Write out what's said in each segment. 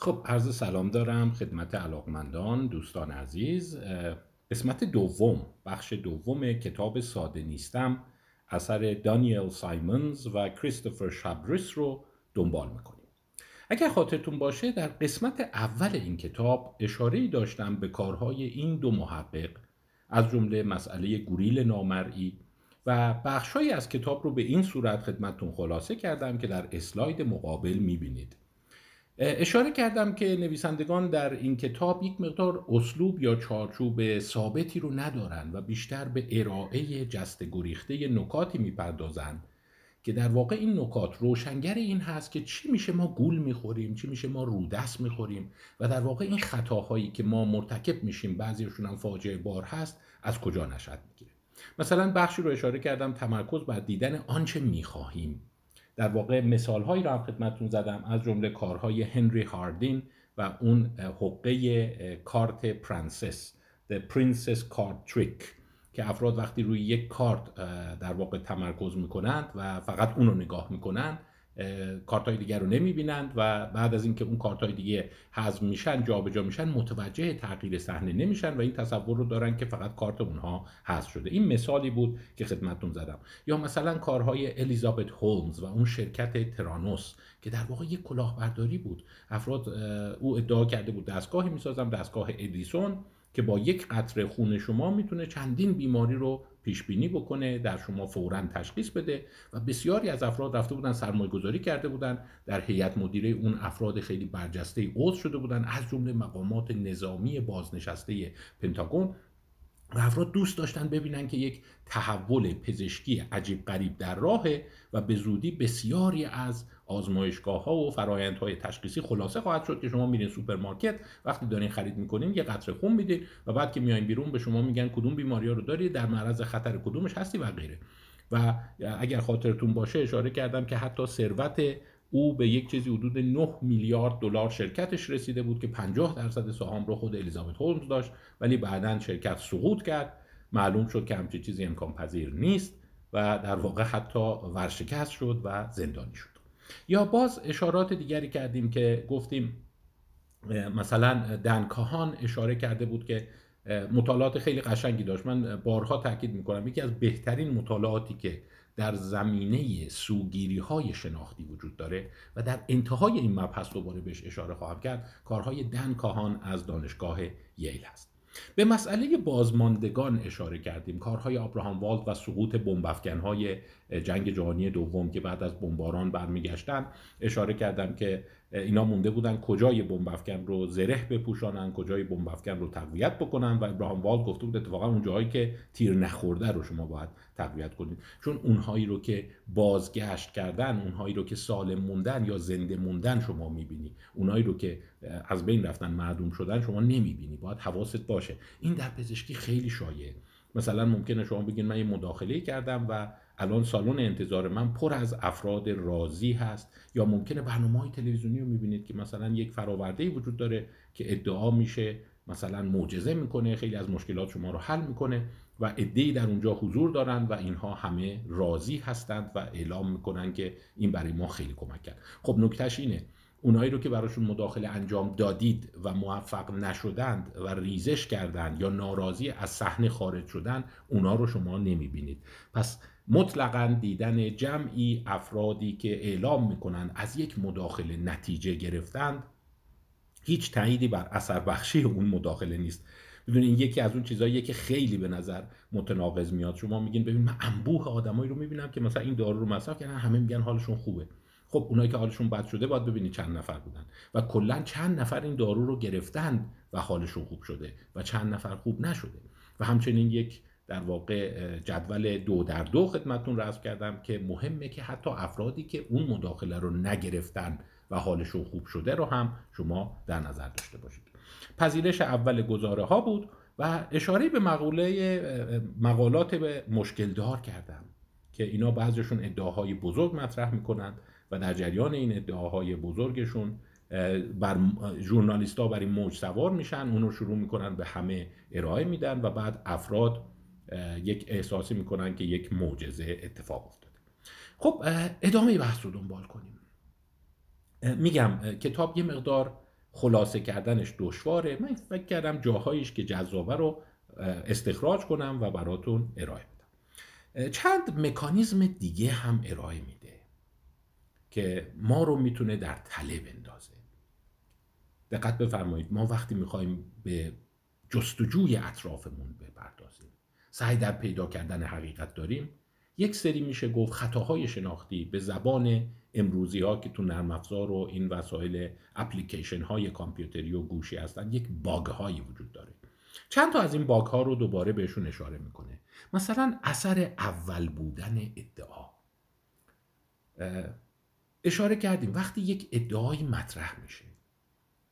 خب عرض سلام دارم خدمت علاقمندان دوستان عزیز. قسمت دوم بخش دوم کتاب ساده نیستم اثر دانیل سایمونز و کریستوفر شابریس رو دنبال می‌کنیم. اگر خاطرتون باشه در قسمت اول این کتاب اشاره داشتم به کارهای این دو محقق از جمله مسئله گوریل نامرئی و بخشهایی از کتاب رو به این صورت خدمتتون خلاصه کردم که در اسلاید مقابل می‌بینید. اشاره کردم که نویسندگان در این کتاب یک مقدار اسلوب یا چارچوب ثابتی رو ندارن و بیشتر به ارائه جست گریخته نکاتی می‌پردازند که در واقع این نکات روشنگر این هست که چی میشه ما گول می‌خوریم چی میشه ما رودست می‌خوریم و در واقع این خطاهایی که ما مرتکب میشیم بعضیشون هم فاجعه بار هست از کجا نشد می‌گیره؟ مثلا بخشی رو اشاره کردم تمرکز بر دیدن آنچه می‌خواهیم. در واقع مثال هایی رو هم خدمتتون زدم از جمله کارهای هنری هاردین و اون حقه کارت پرنسس The Princess Card Trick که افراد وقتی روی یک کارت در واقع تمرکز می‌کنند و فقط اون رو نگاه می‌کنند کارت های دیگر رو نمی‌بینند و بعد از اینکه اون کارت های دیگه حذف میشن جابجا میشن متوجه تغییر صحنه نمیشن و این تصور رو دارن که فقط کارت اونها حذف شده. این مثالی بود که خدمتتون زدم. یا مثلا کارهای الیزابت هولمز و اون شرکت ترانوس که در واقع یک کلاهبرداری بود. افراد او ادعا کرده بود دستگاهی می‌سازم دستگاه ادیسون که با یک قطره خون شما می‌تونه چندین بیماری رو پیش بینی بکنه در شما فورا تشخیص بده و بسیاری از افراد رفته بودن سرمایه گذاری کرده بودن در هیئت مدیره اون افراد خیلی برجسته عضو شده بودن از جمله مقامات نظامی بازنشسته پنتاگون. و افراد دوست داشتن ببینن که یک تحول پزشکی عجیب غریب در راهه و به زودی بسیاری از آزمایشگاه ها و های تشخیصی خلاصه خواهد شد که شما میرین سوپرمارکت وقتی دارین خرید می‌کنین یه قطره خون میدین و بعد که میاین بیرون به شما میگن کدوم بیماری ها رو داری در معرض خطر کدومش هستی و غیره. و اگر خاطرتون باشه اشاره کردم که حتی ثروت او به یک چیزی حدود 9 میلیارد دلار شرکتش رسیده بود که 50 درصد سهام رو خود الیزابت هولمز داشت ولی بعدا شرکت سقوط کرد. معلوم شد که همچین چیزی امکان پذیر نیست و در واقع حتی ورشکست شد و زندانی شد. یا باز اشارات دیگری کردیم که گفتیم مثلا دنکاهان اشاره کرده بود که مطالعات خیلی قشنگی داشت. من بارها تاکید می‌کنم. یکی از بهترین مطالعاتی که در زمینه سوگیری های شناختی وجود داره و در انتهای این مبحث دوباره بهش اشاره خواهم کرد کارهای دن کاهان از دانشگاه ییل هست. به مسئله بازماندگان اشاره کردیم. کارهای آبراهام والد و سقوط های جنگ جهانی دوم که بعد از بمباران برمیگشتن اشاره کردم که اینا مونده بودن کجای بمب افکن رو زره بپوشانن کجای بمب افکن رو تقویت بکنن و ابراهام والد گفته بود اتفاقا اون جاهایی که تیر نخورده رو شما باید تقویت کنید. چون اونهایی رو که بازگشت کردن اونهایی رو که سالم موندن یا زنده موندن شما می‌بینی. اونهایی رو که از بین رفتن معدوم شدن شما نمی‌بینی. باید حواست باشه. این در پزشکی خیلی شایعه مثلا ممکنه شما بگین من یه مداخله کردم و الان سالن انتظار من پر از افراد راضی هست. یا ممکنه برنامه های تلویزیونی رو می‌بینید که مثلا یک فراورده وجود داره که ادعا میشه مثلا معجزه می‌کنه خیلی از مشکلات شما رو حل می‌کنه و عده‌ای در اونجا حضور دارند و اینها همه راضی هستند و اعلام می‌کنن که این برای ما خیلی کمک کرد. خب نکتهش اینه. اونایی رو که براشون مداخله انجام دادید و موفق نشدند و ریزش کردند یا ناراضی از صحنه خارج شدن اونا رو شما نمی‌بینید. پس مطلقا دیدن جمعی افرادی که اعلام می‌کنند از یک مداخله نتیجه گرفتند هیچ تاییدی بر اثر بخشی اون مداخله نیست. این یکی از اون چیزهایی که خیلی به نظر متناقض میاد. شما میگین ببین من انبوه آدمایی رو می‌بینم که مثلا این دارو رو مصرف کردن همه میگن حالشون خوبه. خب اونایی که حالشون بد شده باید ببینید چند نفر بودن. و کلا چند نفر این دارو رو گرفتن و حالشون خوب شده و چند نفر خوب نشده. و همچنین یک در واقع جدول دو در دو خدمتون رسم کردم که مهمه که حتی افرادی که اون مداخله رو نگرفتن و حالشون خوب شده رو هم شما در نظر داشته باشید. پذیرش اول گزاره ها بود و اشاره به مقوله مقالات به مشکل دار کردم که اینا بعضیشون ادعاهای بزرگ مطرح می‌کنند و در جریان این ادعاهای بزرگشون بر ژورنالیستا بر این موج سوار میشن اونو شروع می‌کنن به همه ارائه میدن و بعد افراد یک احساسی می‌کنن که یک معجزه اتفاق افتاده. خب ادامه بحث رو دنبال کنیم. میگم کتاب یه مقدار خلاصه کردنش دشواره. من فکر کردم جاهاییش که جذابه رو استخراج کنم و براتون ارائه بدم. چند مکانیزم دیگه هم ارائه میده که ما رو می‌تونه در تله بندازه. دقت بفرمایید ما وقتی می‌خوایم به جستجوی اطرافمون بپردازیم سعی در پیدا کردن حقیقت داریم. یک سری میشه گفت خطاهای شناختی به زبان امروزی ها که تو نرم افزار و این وسایل اپلیکیشن های کامپیوتری و گوشی هستن یک باگ هایی وجود داره. چند تا از این باگ ها رو دوباره بهشون اشاره می‌کنه. مثلا اثر اول بودن ادعا. اشاره کردیم وقتی یک ادعایی مطرح میشه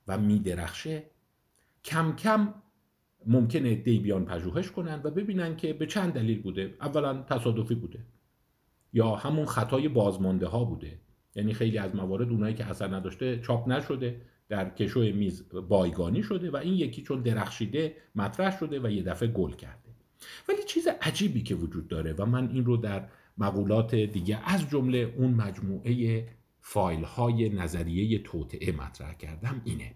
و میدرخشه کم کم ممکنه دی بیان پژوهش کنن و ببینن که به چند دلیل بوده. اولا تصادفی بوده. یا همون خطای بازمانده ها بوده. یعنی خیلی از موارد اونایی که اثر نداشته چاپ نشده در کشو میز بایگانی شده و این یکی چون درخشیده مطرح شده و یه دفعه گل کرده. ولی چیز عجیبی که وجود داره و من این رو در مقولات دیگه از جمله اون مجموعه فایل های نظریه توطعه مطرح کردم اینه.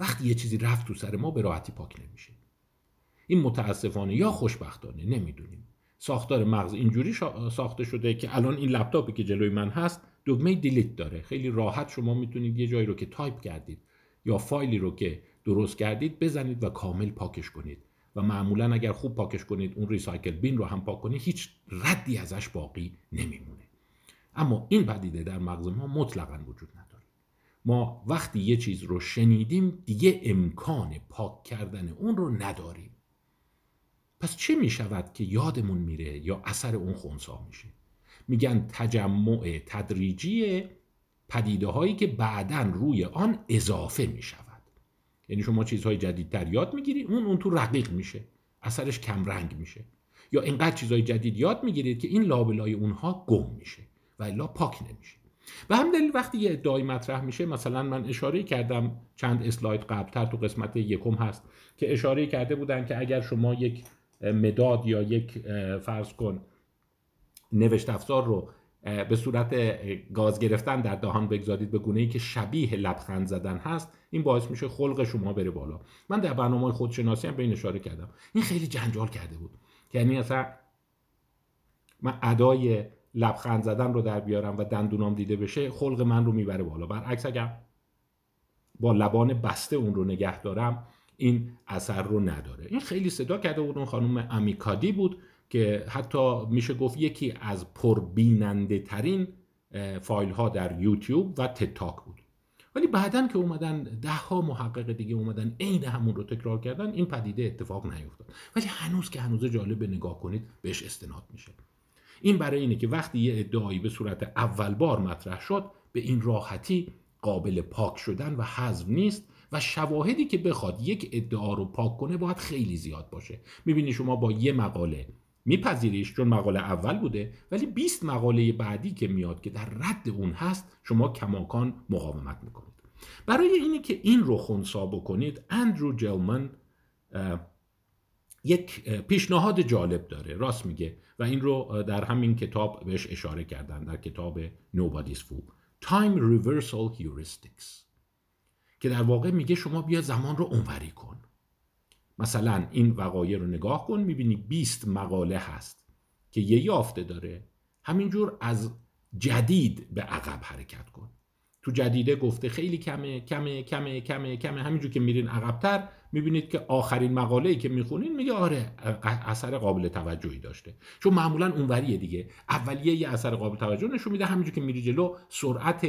وقتی یه چیزی رفت تو سر ما به راحتی پاک نمیشه. این متاسفانه یا خوشبختانه نمی‌دونیم. ساختار مغز اینجوری ساخته شده که الان این لپتاپی که جلوی من هست دکمه delete داره. خیلی راحت شما می‌تونید یه جایی رو که تایپ کردید یا فایلی رو که درست کردید بزنید و کامل پاکش کنید. و معمولا اگر خوب پاکش کنید اون recycle bin رو هم پاک کنید هیچ ردی ازش باقی نمیمونه. اما این پدیده در مغز ما مطلقا وجود نداره. ما وقتی یه چیز رو شنیدیم دیگه امکان پاک کردن اون رو نداریم. پس چه می شود که یادمون میره یا اثر اون خونسا میشه؟ میگن تجمع تدریجی پدیده هایی که بعدا روی آن اضافه می شود یعنی شما چیزهای جدیدتر یاد می‌گیری اون اون تو رقیق میشه. اثرش کم رنگ میشه. یا اینقدر چیزهای جدید یاد می‌گیرید که این لابلای اونها گم میشه و الا پاک نمیشه. و هم دلیل وقتی یه ادعای مطرح میشه مثلا من اشاره کردم چند اسلاید قبلتر تو قسمت یکم هست که اشاره کرده بودن که اگر شما یک مداد یا یک فرض کن نوشت افزار رو به صورت گاز گرفتن در دهان بگذارید به گونه ای که شبیه لبخند زدن هست این باعث میشه خلق شما بره بالا. من در برنامه خودشناسی هم به این اشاره کردم. این خیلی جنجال کرده بود. یعنی اصلا من ادای لبخند زدن رو در بیارم و دندونام دیده بشه خلق من رو می‌بره بالا. برعکس اگر با لبان بسته اون رو نگه دارم این اثر رو نداره. این خیلی صدا کرده بود اون خانم امیکادی بود که حتی میشه گفت یکی از پربیننده ترین فایل ها در یوتیوب و تتاک بود. ولی بعدا که اومدن ده ها محقق دیگه اومدن عین همون رو تکرار کردن این پدیده اتفاق نیفتاد. ولی هنوز که هنوز جالب نگاه کنید بهش استناد میشه. این برای اینه که وقتی یه ادعایی به صورت اول بار مطرح شد به این راحتی قابل پاک شدن و حذف نیست و شواهدی که بخواد یک ادعا رو پاک کنه باید خیلی زیاد باشه. می‌بینی شما با یه مقاله میپذیریش چون مقاله اول بوده ولی 20 مقاله بعدی که میاد که در رد اون هست شما کماکان مقاومت می‌کنید. برای اینی که این رو خونسا بکنید اندرو جلمن یک پیشنهاد جالب داره. راست میگه. و این رو در همین کتاب بهش اشاره کردن در کتاب Nobody's Fool. Time Reversal Heuristics. که در واقع میگه شما بیا زمان رو اونوری کن. مثلا این وقایع رو نگاه کن می‌بینی 20 مقاله هست که یه یافته داره. همینجور از جدید به عقب حرکت کن. تو جدیده گفته خیلی کمه کمه کمه کمه کمه. همینجور که میرین عقبتر می‌بینید که آخرین مقاله ای که می‌خونین میگه آره اثر قابل توجهی داشته. چون معمولا اونوریه دیگه. اولیه یه اثر قابل توجه نشون میده همینجور که میری جلو سرعت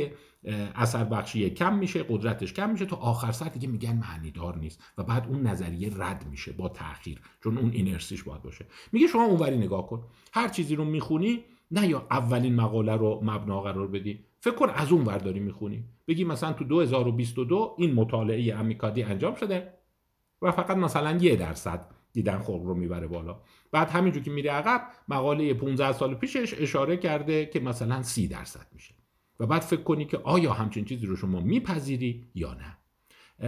اثر بخشی کم میشه قدرتش کم میشه تا آخر ساعت دیگه میگن معنیدار نیست. و بعد اون نظریه رد میشه با تاخیر. چون اون اینرسیش باید باشه. میگه شما اونوری نگاه کن. هر چیزی رو می‌خونی نه یا اولین مقاله رو مبنا قرار بدی. فکر کن از اون ورداری می‌خونی. بگی مثلا تو 2022 این مطالعه امیکادی انجام شده و فقط مثلا یه درصد دیدن خلق رو می‌بره بالا بعد همینجور که میری عقب مقاله 15 سال پیشش اشاره کرده که مثلا 30 درصد میشه و بعد فکر کنی که آیا همچین چیزی رو شما میپذیری یا نه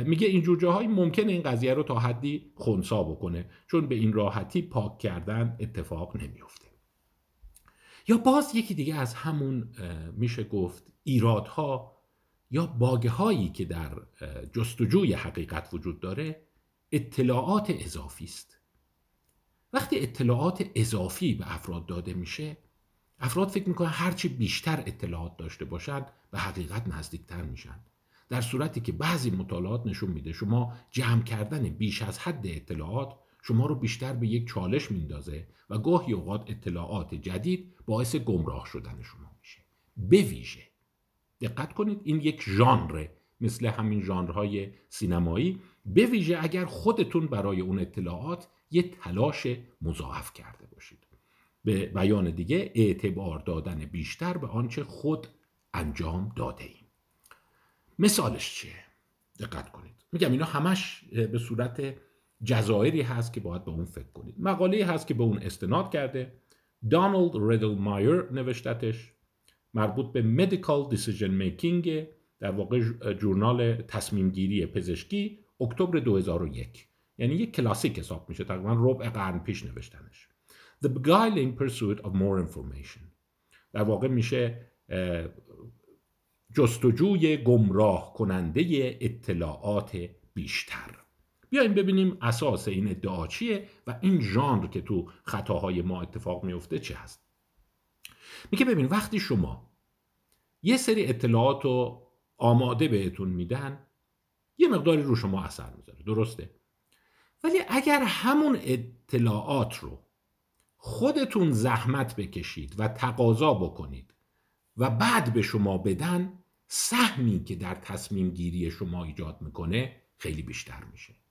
میگه اینجور جاهایی ممکنه این قضیه رو تا حدی خونسا بکنه چون به این راحتی پاک کردن اتفاق نمیفته یا باز یکی دیگه از همون میشه گفت ایرادها یا باگه هایی که در جستجوی حقیقت وجود داره اطلاعات اضافی است. وقتی اطلاعات اضافی به افراد داده میشه افراد فکر می‌کنن هرچی بیشتر اطلاعات داشته باشند به حقیقت نزدیکتر میشن. در صورتی که بعضی مطالعات نشون میده شما جمع کردن بیش از حد اطلاعات شما رو بیشتر به یک چالش میندازه و گاهی اوقات اطلاعات جدید باعث گمراه شدن شما میشه. به ویژه دقت کنید این یک ژانره مثل همین ژانرهای سینمایی به ویژه اگر خودتون برای اون اطلاعات یه تلاش مضاعف کرده باشید. به بیان دیگه اعتبار دادن بیشتر به آنچه خود انجام داده ایم. مثالش چیه؟ دقت کنید. میگم اینا همش به صورت جزایری هست که باید به اون فکر کنید. مقاله هست که به اون استناد کرده. دانالد ریدل مایر نوشتتش مربوط به مدیکال دیسیژن میکینگ در واقع جورنال تصمیم گیری پزشکی اکتبر 2001 یعنی یک کلاسیک حساب میشه. تقریبا ربع قرن پیش نوشتنش. The beguiling pursuit of more information. در واقع میشه جستجوی گمراه کننده اطلاعات بیشتر. بیایم ببینیم اساس این ادعا چیه و این ژانر که تو خطاهای ما اتفاق میفته چه هست. میگه ببین وقتی شما یه سری اطلاعات رو آماده بهتون میدن یه مقداری رو شما اثر می‌ذاره درسته؟ ولی اگر همون اطلاعات رو خودتون زحمت بکشید و تقاضا بکنید و بعد به شما بدن سهمی که در تصمیم گیری شما ایجاد می‌کنه خیلی بیشتر میشه.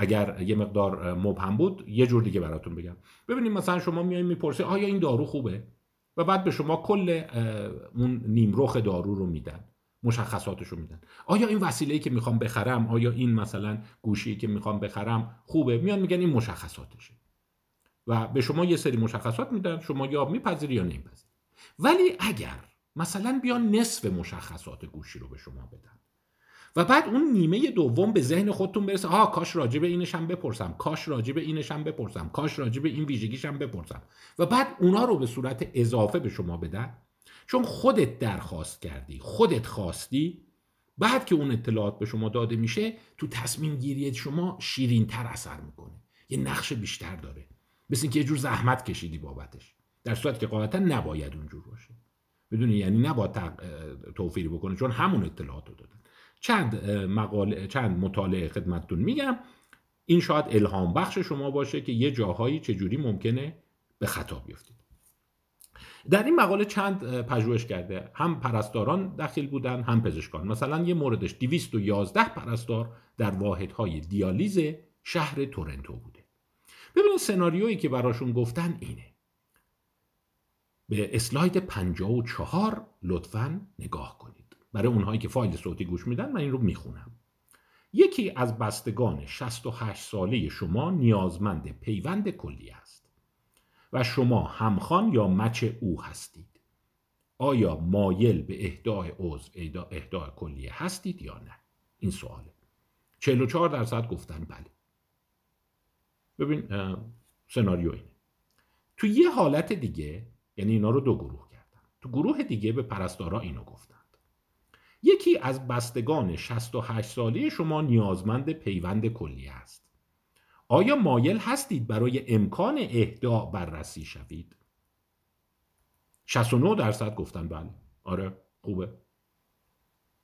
اگر یه مقدار مبهم بود یه جور دیگه براتون بگم. ببینید مثلا شما میایین می‌پرسید آیا این دارو خوبه؟ و بعد به شما کل اون نیمرخ دارو رو میدن مشخصاتش رو میدن. آیا این وسیله که می‌خوام بخرم آیا این مثلا گوشی که می‌خوام بخرم خوبه؟ میان میگن این مشخصاتشه. و به شما یه سری مشخصات میدن شما یا میپذیری یا نمیپذیری. ولی اگر مثلا بیان نصف مشخصات گوشی رو به شما بدن و بعد اون نیمه دوم به ذهن خودتون برسه. آها کاش راجع به اینش هم بپرسم. کاش راجع به اینش هم بپرسم. کاش راجع به این ویژگیش هم بپرسم. و بعد اونا رو به صورت اضافه به شما بدن. چون خودت درخواست کردی خودت خواستی. بعد که اون اطلاعات به شما داده میشه تو تصمیم گیری شما شیرین تر اثر می‌کنه. یه نقش بیشتر داره. مثل اینکه یه جور زحمت کشیدی بابتش. در صورت که قاعدتا نباید اونجور باشه. بدونی یعنی نباید توفیری بکنه چون همون اطلاعات رو دادن چند مقاله چند مطالعه خدمتتون میگم. این شاید الهام بخش شما باشه که یه جاهایی چجوری ممکنه به خطا بیفتید. در این مقاله چند پژوهش کرده. هم پرستاران داخل بودن هم پزشکان. مثلا یه موردش 211 پرستار در واحدهای دیالیز شهر تورنتو بوده. ببینید سناریویی که براشون گفتن اینه. به اسلاید 54 لطفا نگاه کنید. برای اونهایی که فایل صوتی گوش میدن من این رو می‌خونم. یکی از بستگان 68 ساله شما نیازمند پیوند کلی است و شما همخان یا مچ او هستید. آیا مایل به اهدای عضو اهدای کلیه هستید یا نه؟ این سواله 44 درصد گفتن بله. ببین سناریو اینه. تو یه حالت دیگه یعنی اینا رو دو گروه کردن تو گروه دیگه به پرستارا اینو گفتند یکی از بستگان 68 ساله شما نیازمند پیوند کلی است. آیا مایل هستید برای امکان اهدا بررسی شوید؟ 69 درصد گفتن بله. آره خوبه.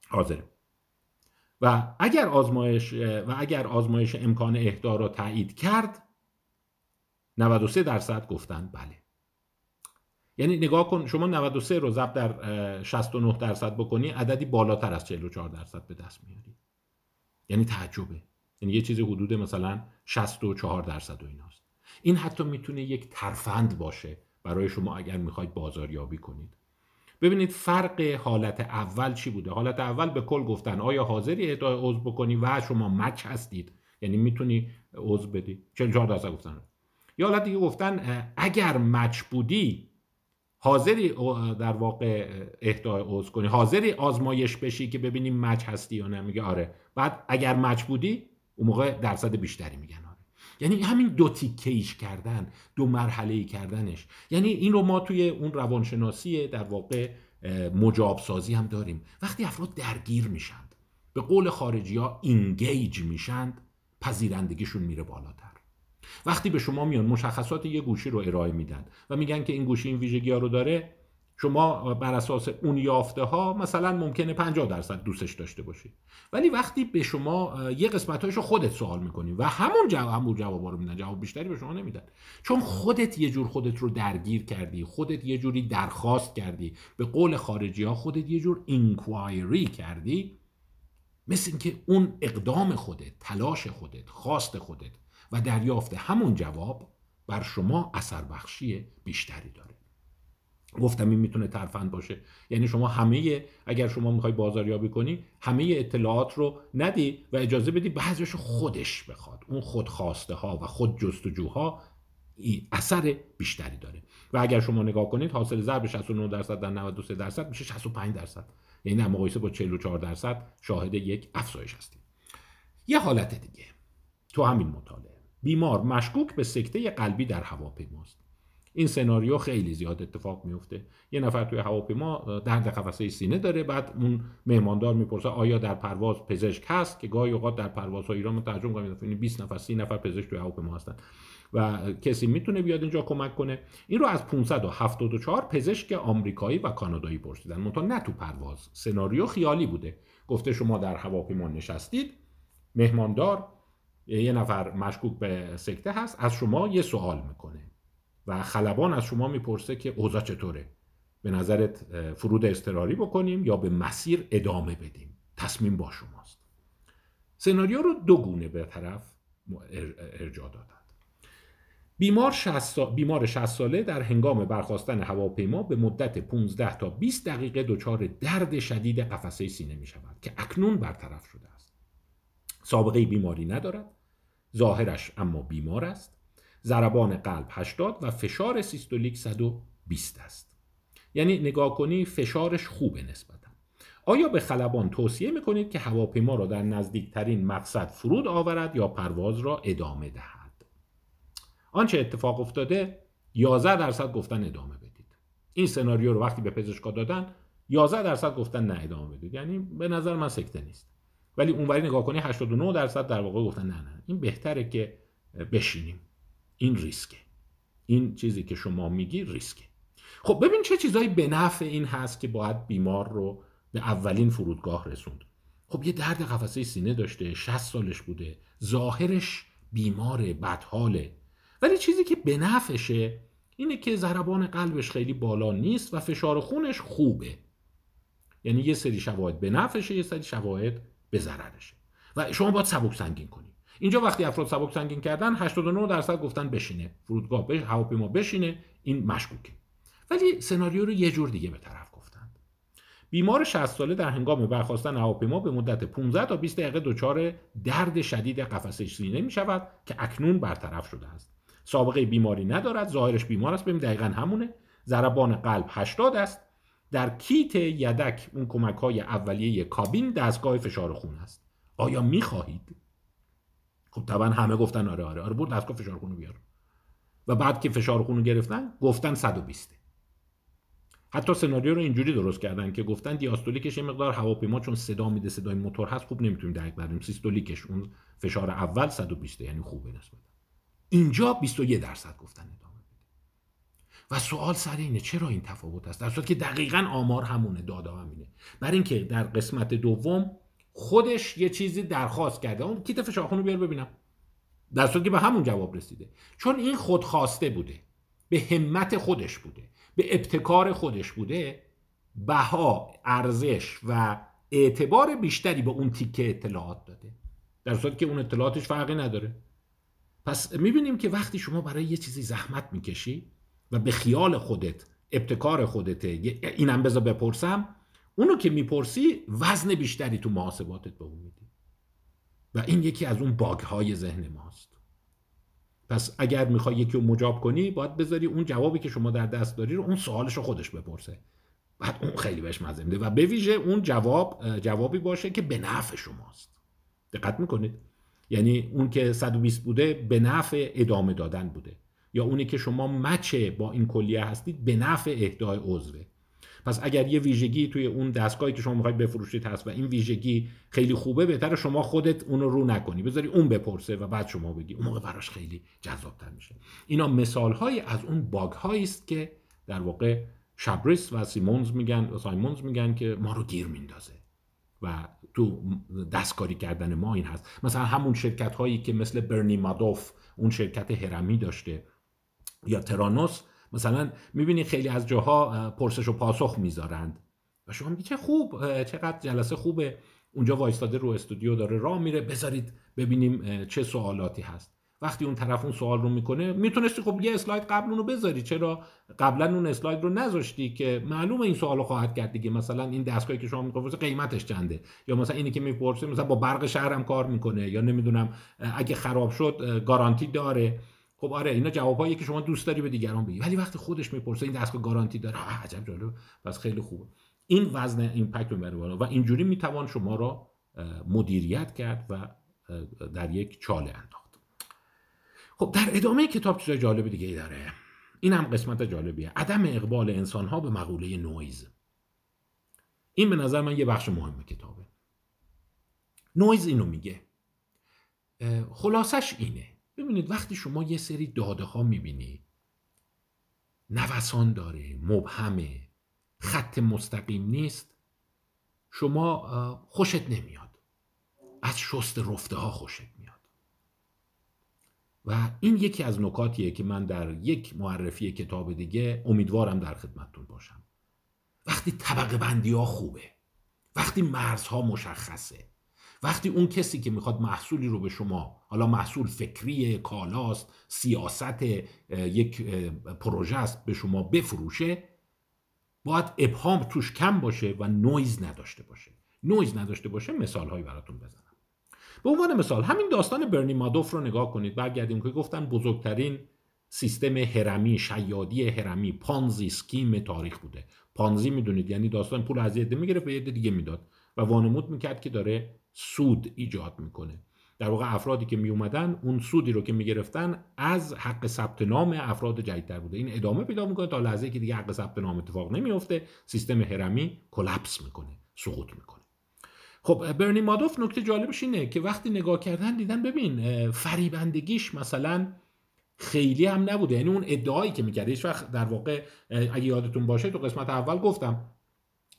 حاضره و اگر آزمایش و اگر آزمایش امکان اهدا را تایید کرد 93 درصد گفتن بله. یعنی نگاه کن شما 93 رو ضرب در 69 درصد بکنی عددی بالاتر از 44 درصد به دست میاری. یعنی تعجبه. یعنی یه چیزی حدود مثلا 64 درصد و ایناست. این حتی می‌تونه یک ترفند باشه برای شما اگر می‌خواید بازاریابی کنید. ببینید فرق حالت اول چی بوده؟ حالت اول به کل گفتن آیا حاضری اهدای عضو بکنی و شما مچ هستید؟ یعنی می‌تونی عضو بدی. 44 درصد گفتن. یا حالت دیگه گفتن اگر مچ بودی حاضری در واقع اهدای عضو کنی. حاضری آزمایش بشی که ببینیم مچ هستی یا نه. میگه آره. بعد اگر مچ بودی اون موقع درصد بیشتری میگن آره. یعنی همین دو تیکه کردن دو مرحله ای کردنش. یعنی این رو ما توی اون روانشناسی در واقع مجاب سازی هم داریم. وقتی افراد درگیر میشند به قول خارجی ها اینگیج میشند پذیرندگیشون میره بالاتر. وقتی به شما میان مشخصات یه گوشی رو ارائه میدن و میگن که این گوشی این ویژگی ها رو داره شما بر اساس اون یافته ها مثلا ممکنه 50 درصد دوستش داشته باشید ولی وقتی به شما یه قسمت رو خودت سوال می‌کنی و همون جواب همون جواب رو میدن جواب بیشتری به شما نمیدن. چون خودت یه جور خودت رو درگیر کردی خودت یه جوری درخواست کردی به قول خارجی ها خودت یه جور اینکوایری کردی مثل اینکه اون اقدام خودت تلاش خودت خواست خودت و دریافت همون جواب بر شما اثر بخشی بیشتری داره. گفتم این می‌تونه ترفند باشه. یعنی شما همه اگر شما می‌خوای بازاریابی کنی همه اطلاعات رو ندی و اجازه بدی بعضیش خودش بخواد. اون خودخواسته ها و خود جستجوها اثر بیشتری داره. و اگر شما نگاه کنید حاصل ضرب 69 درصد در 93 درصد میشه 65 درصد. یعنی در مقایسه با 44 درصد شاهد یک افزایش هستیم. یه حالت دیگه. تو همین مطالعه. بیمار مشکوک به سکته قلبی در هواپیماست. این سناریو خیلی زیاد اتفاق میفته. یه نفر توی هواپیما درد قفسه سینه داره بعد اون مهماندار می‌پرسه آیا در پرواز پزشک هست؟ که گاهی اوقات در پروازها ایران ما ترجمه کنیم 20 نفر 30 نفر پزشک توی هواپیما هستن. و کسی می‌تونه بیاد اینجا کمک کنه. این رو از 574 پزشک آمریکایی و کانادایی پرسیدن. منتها نه تو پرواز. سناریو خیالی بوده. گفته شما در هواپیما نشستید. مهماندار یه نفر مشکوک به سکته هست از شما یه سوال می‌کنه و خلبان از شما می‌پرسه که اوضاع چطوره؟ به نظرت فرود اضطراری بکنیم یا به مسیر ادامه بدیم؟ تصمیم با شماست. سناریو رو دو گونه به طرف ارجاع دادند بیمار 60 بیمار 60 ساله در هنگام برخواستن هواپیما به مدت 15 تا 20 دقیقه دچار درد شدید قفسه سینه می شود که اکنون برطرف شده است. سابقه بیماری ندارد. ظاهرش اما بیمار است. ضربان قلب 80 و فشار سیستولیک 120 است. یعنی نگاه کنی فشارش خوبه نسبتا. آیا به خلبان توصیه می‌کنید که هواپیما را در نزدیکترین مقصد فرود آورد یا پرواز را ادامه دهد؟ آنچه اتفاق افتاده 11 درصد گفتن ادامه بدید. این سناریو رو وقتی به پزشکا دادن 11 درصد گفتن نه ادامه بدید. یعنی به نظر من سکته نیست. ولی اونوری نگاه کنی 89 درصد در واقع گفتن نه نه. این بهتره که بشینیم. این ریسکه. این چیزی که شما میگی ریسکه. خب ببین چه چیزایی به نفع این هست که باید بیمار رو به اولین فرودگاه رسوند. خب یه درد قفسه سینه داشته 60 سالش بوده ظاهرش بیمار بدحاله. ولی چیزی که به نفعشه اینه که ضربان قلبش خیلی بالا نیست و فشار خونش خوبه. یعنی یه سری شواهد به نفعشه یه سری شواهد به ضررشه. و شما باید سبک سنگین کنید اینجا وقتی افراد سبک سنگین کردن 89 درصد گفتن بشینه. فرودگاه به هواپیما بشینه. این مشکوکه. ولی سناریو رو یه جور دیگه به طرف گفتند بیمار 60 ساله در هنگام برخواستن هواپیما به مدت 15 تا 20 دقیقه دچار درد شدید قفسه سینه می شود که اکنون برطرف شده است. سابقه بیماری ندارد. ظاهرش بیمار است. ببین دقیقا همونه. ضربان قلب 80 است. در کیت یدک اون کمک های اولیه کابین دستگاه فشار خون است. آیا می خواهید خب طبعا همه گفتن آره آره آره برد دستگاه فشار خون بیار. و بعد که فشار خون گرفتن گفتن 120 حتی سناریو رو اینجوری درست کردن که گفتن دیاستولیکش یه مقدار هواپیما چون صدا میده صدای موتور هست خوب نمی‌تونیم درک بردیم سیستولیکش اون فشار اول 120 یعنی خوبه نسبت اینجا 21 درصد گفتن ادامه. و سوال سر اینه چرا این تفاوت است؟ در صورتی که دقیقا آمار همونه دادا همینه. بر اینکه در قسمت دوم خودش یه چیزی درخواست کرده. اون کیت فشارخون رو بیار ببینم. در صورتی که به همون جواب رسیده. چون این خودخواسته بوده. به همت خودش بوده. به ابتکار خودش بوده. بها ارزش و اعتبار بیشتری به اون تیکه اطلاعات داده. در صورتی که اون اطلاعاتش فرقی نداره. پس می‌بینیم که وقتی شما برای یه چیزی زحمت می‌کشی و به خیال خودت ابتکار خودته اینم بذار بپرسم اونو که می‌پرسی وزن بیشتری تو محاسباتت به اون میدی. و این یکی از اون باگ های ذهن ماست. پس اگر می‌خوای یکی رو مجاب کنی باید بذاری اون جوابی که شما در دست داری رو اون سوالش رو خودش بپرسه. بعد اون خیلی بهش مزه میده و به ویژه اون جواب جوابی باشه که به نفع شماست. دقت می‌کنید؟ یعنی اون که 120 بوده به نفع ادامه دادن بوده. یا اونی که شما مچه با این کلیه هستید به نفع اهدای عضوه. پس اگر یه ویژگی توی اون دستگاهی که شما می‌خواید بفروشید هست و این ویژگی خیلی خوبه بهتر شما خودت اون رو نکنی. بذاری اون بپرسه و بعد شما بگی. اون موقع براش خیلی جذابتر میشه. اینا مثال های از اون باگ هایی است که در واقع شبریس و سیمونز میگن و سایمونز میگن که ما رو گیر میندازه و تو دستکاری کردن ما این هست. مثلا همون شرکت هایی که مثل برنی مادوف اون شرکت هرمی داشته یا ترانوس مثلا می‌بینید خیلی از جاها پرسش و پاسخ می‌ذارند. و شما میگی چه خوب چقدر جلسه خوبه. اونجا وایستاده رو استودیو داره راه میره. بذارید ببینیم چه سوالاتی هست. وقتی اون طرف اون سوال رو می‌کنه می‌تونستی خب یه اسلاید قبل اون بذاری. چرا قبلا اون اسلاید رو نذاشتی که معلومه این سوال رو خواهد کرد دیگه. مثلا این دستگاهی که شما می‌پرسه قیمتش چنده. یا مثلا اینی که می‌پرسه مثلا با برق شهرم کار می‌کنه. یا نمی‌دونم اگه خراب شد گارانتی داره. خب آره اینا جوابایی که شما دوست داری به دیگران بگی. ولی وقتی خودش می‌پرسه این دستگاه گارانتی داره عجب جالب. پس خیلی خوبه. این وزن ایمپکت می‌بره بالا و اینجوری می‌توان شما را مدیریت کرد و در یک چاله انداخت. خب در ادامه کتاب چیز جالب دیگه ای داره. این هم قسمت جالبیه. عدم اقبال انسان ها به مقوله نویز. این به نظر من یه بخش مهم کتابه. نویز اینو میگه. خلاصش اینه. ببینید وقتی شما یه سری داده ها می‌بینید نوسان داره مبهمه خط مستقیم نیست شما خوشت نمیاد. از شست رفته ها خوشت میاد. و این یکی از نکاتیه که من در یک معرفی کتاب دیگه امیدوارم در خدمتتون باشم. وقتی طبقه بندی ها خوبه وقتی مرزها مشخصه وقتی اون کسی که می‌خواد محصولی رو به شما حالا محصول فکری کالاست سیاست یک پروژه است به شما بفروشه باید ابهام توش کم باشه و نویز نداشته باشه. نویز نداشته باشه مثال هایی براتون بزنم. به عنوان مثال همین داستان برنی مادوف رو نگاه کنید. برگردیم که گفتن بزرگترین سیستم هرمی شیادی هرمی Ponzi scheme تاریخ بوده. Ponzi می‌دونید یعنی داستان پول از یه می‌گرفت به یه دیگه می‌داد و وانمود می‌کرد که داره سود ایجاد می‌کنه. در واقع افرادی که می اومدن اون سودی رو که می‌گرفتن از حق ثبت نام افراد جدیدتر بوده. این ادامه پیدا می‌کنه تا لحظه که دیگه حق ثبت نام اتفاق نمیفته سیستم هرمی کلپس می‌کنه سقوط می‌کنه. خب برنی مادوف نکته جالبش اینه که وقتی نگاه کردن دیدن ببین فریبندگیش مثلا خیلی هم نبوده. یعنی اون ادعایی که می‌کرد هیچ وقت در واقع اگه یادتون باشه تو قسمت اول گفتم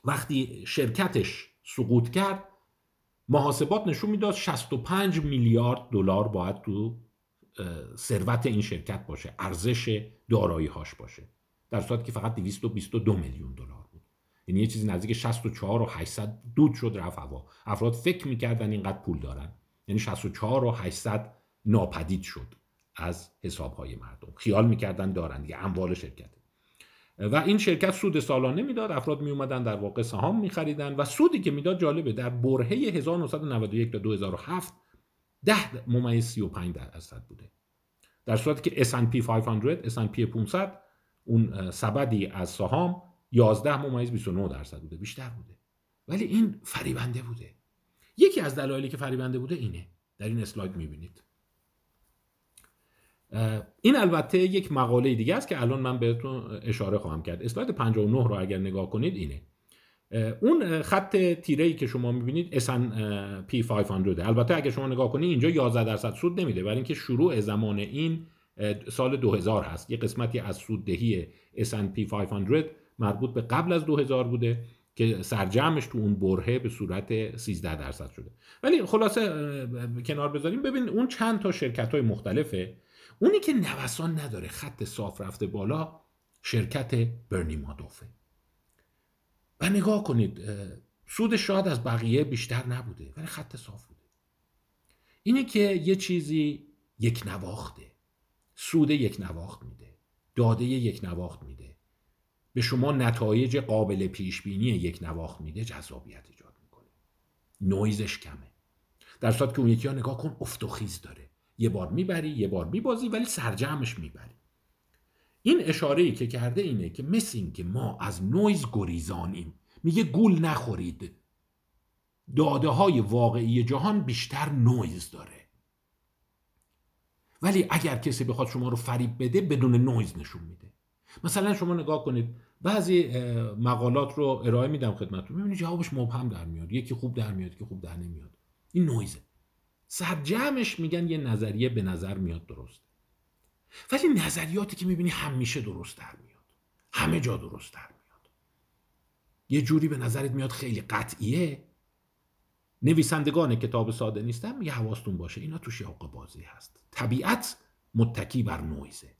وقتی شرکتش سقوط کرد محاسبات نشون می‌داد 65 میلیارد دلار باید تو ثروت این شرکت باشه ارزش دارایی هاش باشه. در صورتی که فقط 222 میلیون دلار بود. یعنی یه چیزی نزدیک 64 و 800 دود شد رفت هوا. افراد فکر می‌کردن اینقدر پول دارن. یعنی 64 و 800 ناپدید شد از حساب های مردم. خیال می‌کردن دارن دیگه اموال شرکت و این شرکت سود سالانه می‌داد افراد می اومدن در واقع سهام می خریدن و سودی که می‌داد جالبه در برهه 1991 تا 2007 10 ممیز 35 درصد بوده. در صورتی که S&P 500 S&P 500 اون سبدی از سهام 11 ممیز 29 درصد بوده بیشتر بوده. ولی این فریبنده بوده. یکی از دلایلی که فریبنده بوده اینه. در این اسلاید می‌بینید. این البته یک مقاله دیگه است که الان من بهتون اشاره خواهم کرد. اسلاید 59 رو اگر نگاه کنید اینه. اون خط تیره ای که شما می‌بینید S&P 500 البته اگر شما نگاه کنید اینجا 11 درصد سود نمیده. برای اینکه شروع زمان این سال 2000 هست. یه قسمتی از سوددهی S&P 500 مربوط به قبل از 2000 بوده که سرجمش تو اون برهه به صورت 13 درصد شده. ولی خلاصه کنار بذاریم. ببین اون چند تا شرکت های مختلفه. اونی که نوسان نداره خط صاف رفته بالا شرکت برنی مادوفه. و نگاه کنید سود شاید از بقیه بیشتر نبوده ولی خط صاف بوده. اینه که یه چیزی یک نواخته. سود یک نواخت میده. داده یک نواخت میده. به شما نتایج قابل پیش بینی یک نواخت میده جذابیت ایجاد می‌کنه. نویزش کمه. در صورت که اون یکی ها نگاه کن افت و خیز داره. یه بار می‌بری یه بار میبازی ولی سرجمش می‌بری. این اشاره ای که کرده اینه که مثل این که ما از نویز گریزانیم. میگه گول نخورید. داده های واقعی جهان بیشتر نویز داره. ولی اگر کسی بخواد شما رو فریب بده بدون نویز نشون میده. مثلا شما نگاه کنید بعضی مقالات رو ارائه میدم خدمتتون. می‌بینید جوابش مبهم در میاد. یکی خوب در میاد که خوب در نمیاد. این نویزه. سرجمش میگن یه نظریه به نظر میاد درست ولی نظریاتی که می‌بینی همیشه درست در میاد. همه جا درست در میاد. یه جوری به نظرت میاد خیلی قطعیه. نویسندگان کتاب ساده نیستن میگه حواستون باشه اینا توش یاقه بازی هست. طبیعت متکی بر نویزه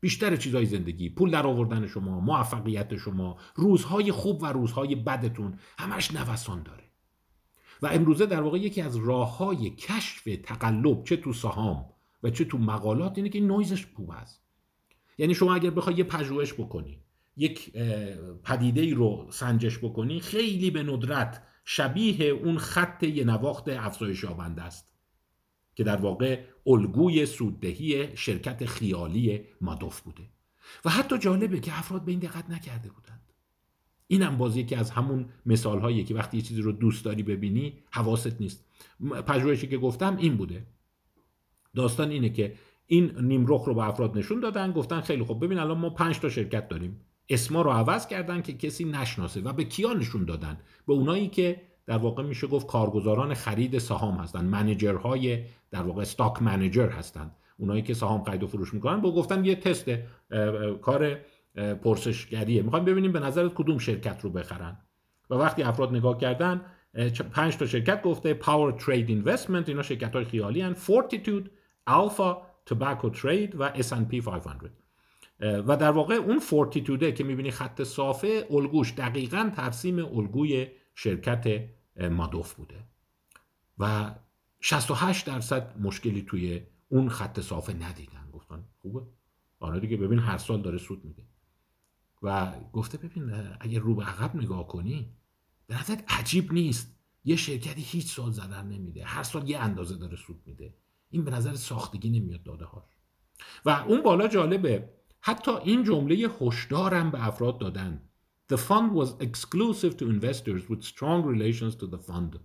بیشتر چیزهای زندگی پول در آوردن شما موفقیت شما روزهای خوب و روزهای بدتون همش نوسان داره. و امروزه در واقع یکی از راه های کشف تقلب چه تو سهام و چه تو مقالات اینه که نویزش خوب است یعنی شما اگر بخوای یه پژوهش بکنی یک پدیده ای رو سنجش بکنی خیلی به ندرت شبیه اون خط یه نواخت افزایش یابنده است که در واقع الگوی سوددهی شرکت خیالی مادوف بوده. و حتی جالبه که افراد به این دقت نکرده بودند اینم باز یکی از همون مثال هایی که وقتی یه چیزی رو دوست داری ببینی حواست نیست. پژوهشی که گفتم این بوده. داستان اینه که این نیمرخ رو به افراد نشون دادن گفتن خیلی خوب ببین الان ما پنج تا شرکت داریم. اسما رو عوض کردن که کسی نشناسه و به کیا نشون دادن؟ به اونایی که در واقع میشه گفت کارگزاران خرید سهام هستن. منیجرهای در واقع استاک منیجر هستن. اونایی که سهام خرید و فروش می‌کنن با گفتن یه تست کار پرسشگریه. می‌خوایم ببینیم به نظرت کدوم شرکت رو بخرن. و وقتی افراد نگاه کردن پنج تا شرکت گفته Power Trade Investment اینا شرکت های خیالی ان Fortitude Alpha Tobacco Trade و S&P 500 و در واقع اون Fortitude ه که می‌بینی خط صافه الگوش دقیقا ترسیم الگوی شرکت مادوف بوده. و 68 درصد مشکلی توی اون خط صافه ندیدن. گفتن خوبه؟ آره دیگه ببین هر سال داره سود میده. و گفته ببین اگه رو به عقب نگاه کنی به نظرت عجیب نیست. یه شرکتی هیچ سال ضرر نمیده. هر سال یه اندازه داره سود میده. این به نظر ساختگی نمیاد داده هاش و اون بالا جالبه حتی این جمله هشدارم به افراد دادن. The fund was exclusive to investors with strong relations to the fund.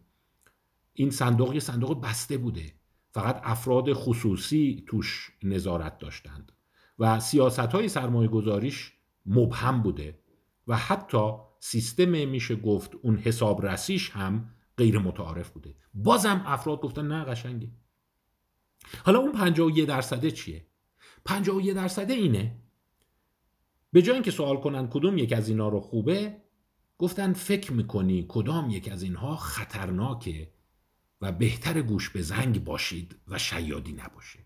این صندوق یه صندوق بسته بوده. فقط افراد خصوصی توش نظارت داشتند. و سیاست های سرمایه گذاریش مبهم بوده و حتی سیستم میشه گفت اون حساب رسیش هم غیر متعارف بوده. بازم افراد گفتن نه قشنگه. حالا اون 51 درصده چیه؟ 51 درصده اینه به جای اینکه سوال کنن کدوم یک از اینا رو خوبه گفتن فکر می‌کنی کدام یک از اینها خطرناکه و بهتر گوش به زنگ باشید و شیادی نباشه.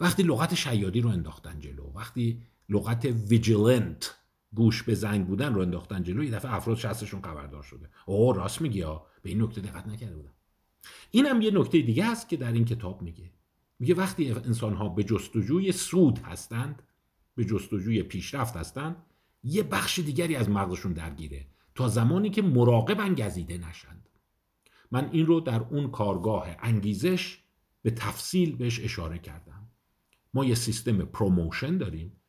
وقتی لغت شیادی رو انداختن جلو وقتی لغت ویجیلنت گوش به زنگ بودن رو انداختن جلو یه دفعه افراد شستشون خبردار شده. اوه راست میگی ها به این نکته دقت نکرده بودم. اینم یه نکته دیگه است که در این کتاب میگه. میگه وقتی انسان ها به جستجوی سود هستند به جستجوی پیشرفت هستند یه بخش دیگری از مغزشون درگیره تا زمانی که مراقبن گزیده نشند. من این رو در اون کارگاه انگیزش به تفصیل بهش اشاره کردم. ما یه سیستم promotion داریم.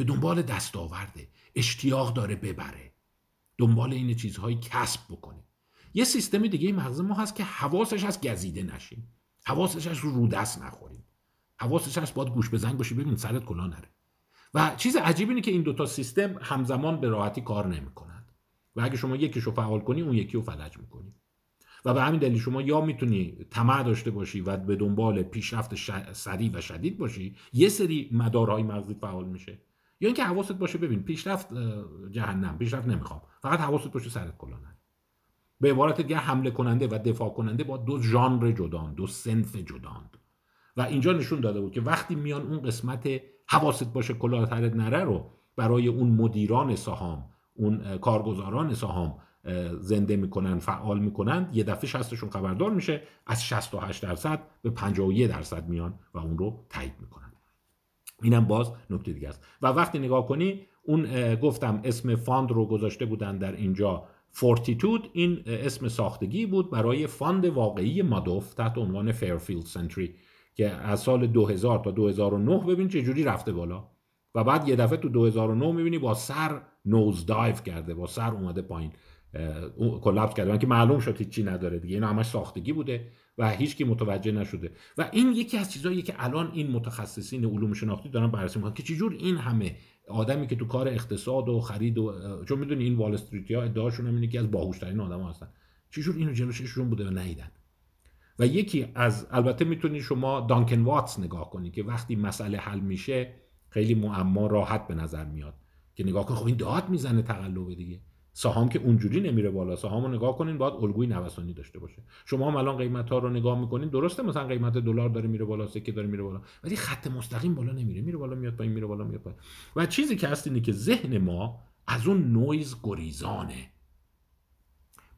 به دنبال دستاورده. اشتیاق داره ببره. دنبال این چیزهایی کسب بکنه. یه سیستم دیگه مغز ما هست که حواسش از گزیده نشیم. حواسش از رو دست نخوریم. حواسش هست باید گوش بزنگ باشی ببین سرت کلا نره. و چیز عجیب اینه که این دوتا سیستم همزمان به راحتی کار نمی‌کنند. و اگه شما یکیش رو فعال کنی اون یکی رو فلج می‌کنی. و به همین دلیل شما یا می‌تونی طمع داشته باشی و به دنبال پیشرفت سریع و شدید باشی یه سری مدارهای مغزی فعال میشه. یا اینکه حواست باشه ببین پیشرفت جهنم پیشرفت نمی‌خوام. فقط حواست باشه سرت کلانه به عبارت دیگه حمله کننده و دفاع کننده با دو ژانر جدان دو سنف جداند. و اینجا نشون داده بود که وقتی میان اون قسمت حواست باشه کلاه نره رو برای اون مدیران سهام اون کارگزاران سهام زنده می‌کنن فعال می‌کنن یه دفعه شستشون خبردار میشه از 68 درصد به 51 درصد میان و اون رو تایید می‌کنن. اینم باز نکته دیگه است. و وقتی نگاه کنی اون گفتم اسم fund رو گذاشته بودن در اینجا Fortitude این اسم ساختگی بود برای fund واقعی مادوف تحت عنوان Fairfield Sentry که از سال 2000 تا 2009 ببین چه جوری رفته بالا. و بعد یه دفعه تو 2009 می‌بینی با سر نوز دایف کرده با سر اومده پایین. کلاپس کرده که معلوم شد چی نداره دیگه. این همش ساختگی بوده و هیچکی متوجه نشده. و این یکی از چیزهایی که الان این متخصصین علوم شناختی دارن بررسی می‌کنن که چجور این همه آدمی که تو کار اقتصاد و خرید و چون می‌دونی این وال استریتی ها ادعاشون هم اینه که از باهوشترین آدم هستن. چجور اینو جلوششون بوده و نیدن و یکی از البته می‌تونید شما دانکن واتس نگاه کنید که وقتی مسئله حل میشه خیلی معما راحت به نظر میاد که نگاه کن خب این داد می‌زنه تقلب دیگه. سهام که اونجوری نمیره بالا. سهام رو نگاه کنین باید الگوی نوسانی داشته باشه. شما هم الان قیمت ها رو نگاه می‌کنین درسته مثلا قیمت دلار داره میره بالا سکه داره میره بالا ولی خط مستقیم بالا نمیره. میره بالا میاد پایین میره بالا میاد پایین. و چیزی که هست اینه که ذهن ما از اون نویز گریزانه.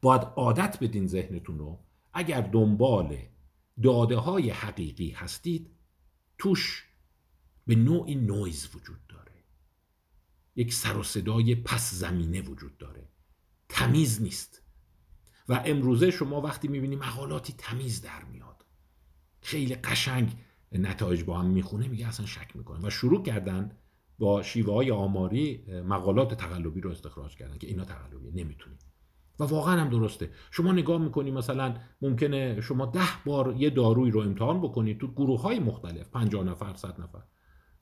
باید عادت بدین ذهنتون رو. اگر دنبال داده های حقیقی هستید توش به نوعی نویز وجود داره. یک سر و صدای پس زمینه وجود داره. تمیز نیست. و امروزه شما وقتی می‌بینی مقالاتی تمیز در میاد. خیلی قشنگ نتایج با هم می‌خونه میگه اصلا شک می‌کنه. و شروع کردن با شیوه های آماری مقالات تقلبی رو استخراج کردن که اینا تقلبیه نمی‌تونید و واقعا هم درسته. شما نگاه می‌کنی مثلا ممکنه شما ده بار یه داروی رو امتحان بکنید تو گروه های مختلف 50 نفر 100 نفر.